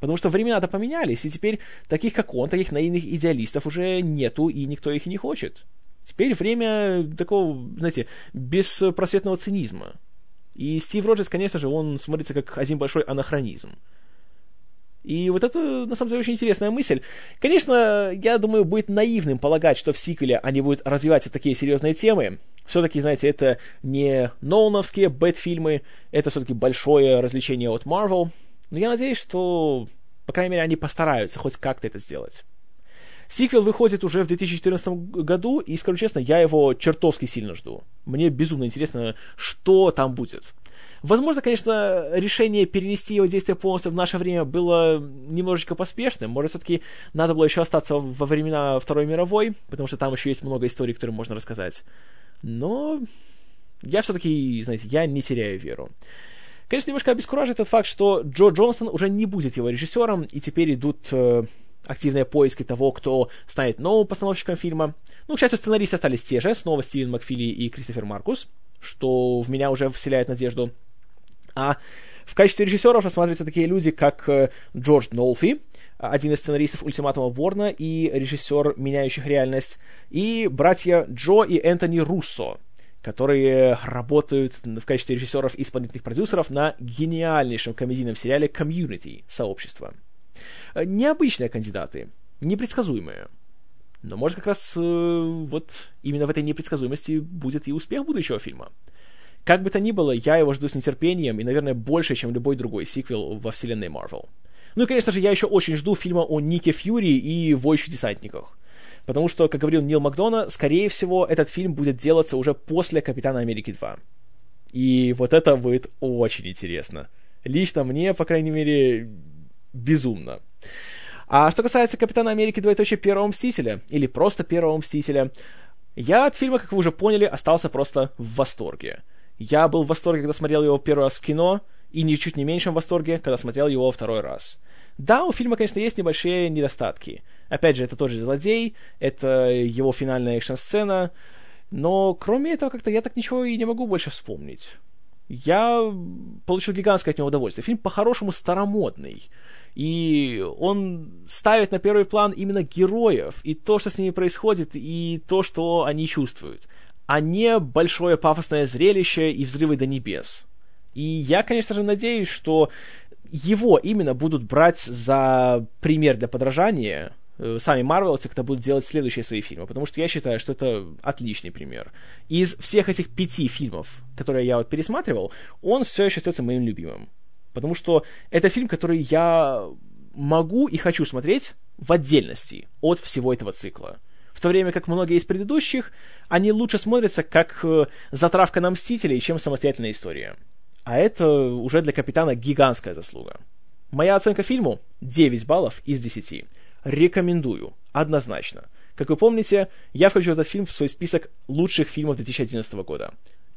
Speaker 1: Потому что времена-то поменялись, и теперь таких, как он, таких наивных идеалистов уже нету, и никто их и не хочет. Теперь время такого, знаете, беспросветного цинизма. И Стив Роджерс, конечно же, он смотрится как один большой анахронизм. И вот это, на самом деле, очень интересная мысль. Конечно, я думаю, будет наивным полагать, что в сиквеле они будут развивать такие серьезные темы. Все-таки, знаете, это не Нолановские бэт-фильмы, это все-таки большое развлечение от Marvel. Но я надеюсь, что, по крайней мере, они постараются хоть как-то это сделать. Сиквел выходит уже в 2014 году, и, скажу честно, я его чертовски сильно жду. Мне безумно интересно, что там будет. Возможно, конечно, решение перенести его действие полностью в наше время было немножечко поспешным. Может, все-таки надо было еще остаться во времена Второй мировой, потому что там еще есть много историй, которые можно рассказать. Но я все-таки, знаете, я не теряю веру. Конечно, немножко обескураживает тот факт, что Джо Джонсон уже не будет его режиссером, и теперь идут э, активные поиски того, кто станет новым постановщиком фильма. Ну, к счастью, сценаристы остались те же, снова Стивен Макфили и Кристофер Маркус, что в меня уже вселяет надежду. А в качестве режиссеров рассматриваются такие люди, как э, Джордж Нолфи, один из сценаристов «Ультиматума Борна» и режиссер «Меняющих реальность», и братья Джо и Энтони Руссо — которые работают в качестве режиссеров и исполнительных продюсеров на гениальнейшем комедийном сериале «Community» — «Сообщество». Э, необычные кандидаты, непредсказуемые. Но, может, как раз э, вот именно в этой непредсказуемости будет и успех будущего фильма. Как бы то ни было, я его жду с нетерпением и, наверное, больше, чем любой другой сиквел во вселенной Марвел. Ну и, конечно же, я еще очень жду фильма о Нике Фьюри и Воющих Десантниках. Потому что, как говорил Нил Макдона, скорее всего, этот фильм будет делаться уже после «Капитана Америки 2». И вот это будет очень интересно. Лично мне, по крайней мере, безумно. А что касается «Капитана Америки 2. Первого Мстителя», или просто «Первого Мстителя», я от фильма, как вы уже поняли, остался просто в восторге. Я был в восторге, когда смотрел его первый раз в кино, и ничуть не меньшем восторге, когда смотрел его второй раз. Да, у фильма, конечно, есть небольшие недостатки. Опять же, это тот же злодей, это его финальная экшн-сцена, но кроме этого, как-то я так ничего и не могу больше вспомнить. Я получил гигантское от него удовольствие. Фильм по-хорошему старомодный. И он ставит на первый план именно героев, и то, что с ними происходит, и то, что они чувствуют, а не большое пафосное зрелище и взрывы до небес. И я, конечно же, надеюсь, что его именно будут брать за пример для подражания э, сами Марвелцы, когда будут делать следующие свои фильмы, потому что я считаю, что это отличный пример. Из всех этих пяти фильмов, которые я вот пересматривал, он все еще остается моим любимым. Потому что это фильм, который я могу и хочу смотреть в отдельности от всего этого цикла. В то время как многие из предыдущих, они лучше смотрятся как э, затравка на Мстителей, чем самостоятельная история. А это уже для капитана гигантская заслуга. Моя оценка фильму 9 баллов из 10. Рекомендую, однозначно. Как вы помните, я включил этот фильм в свой список лучших фильмов 2011 года.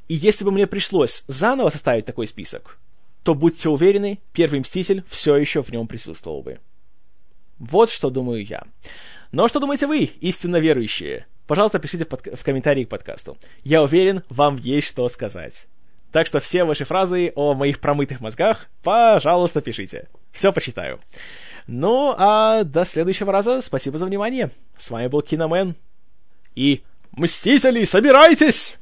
Speaker 1: И если бы мне пришлось заново составить такой список, то будьте уверены, первый Мститель все еще в нем присутствовал бы. Вот что думаю я. Но что думаете вы, истинно верующие? Пожалуйста, пишите в комментарии к подкасту. Я уверен, вам есть что сказать. Так что все ваши фразы о моих промытых мозгах, пожалуйста, пишите. Все почитаю. Ну, а до следующего раза спасибо за внимание. С вами был Киномен. И Мстители, собирайтесь!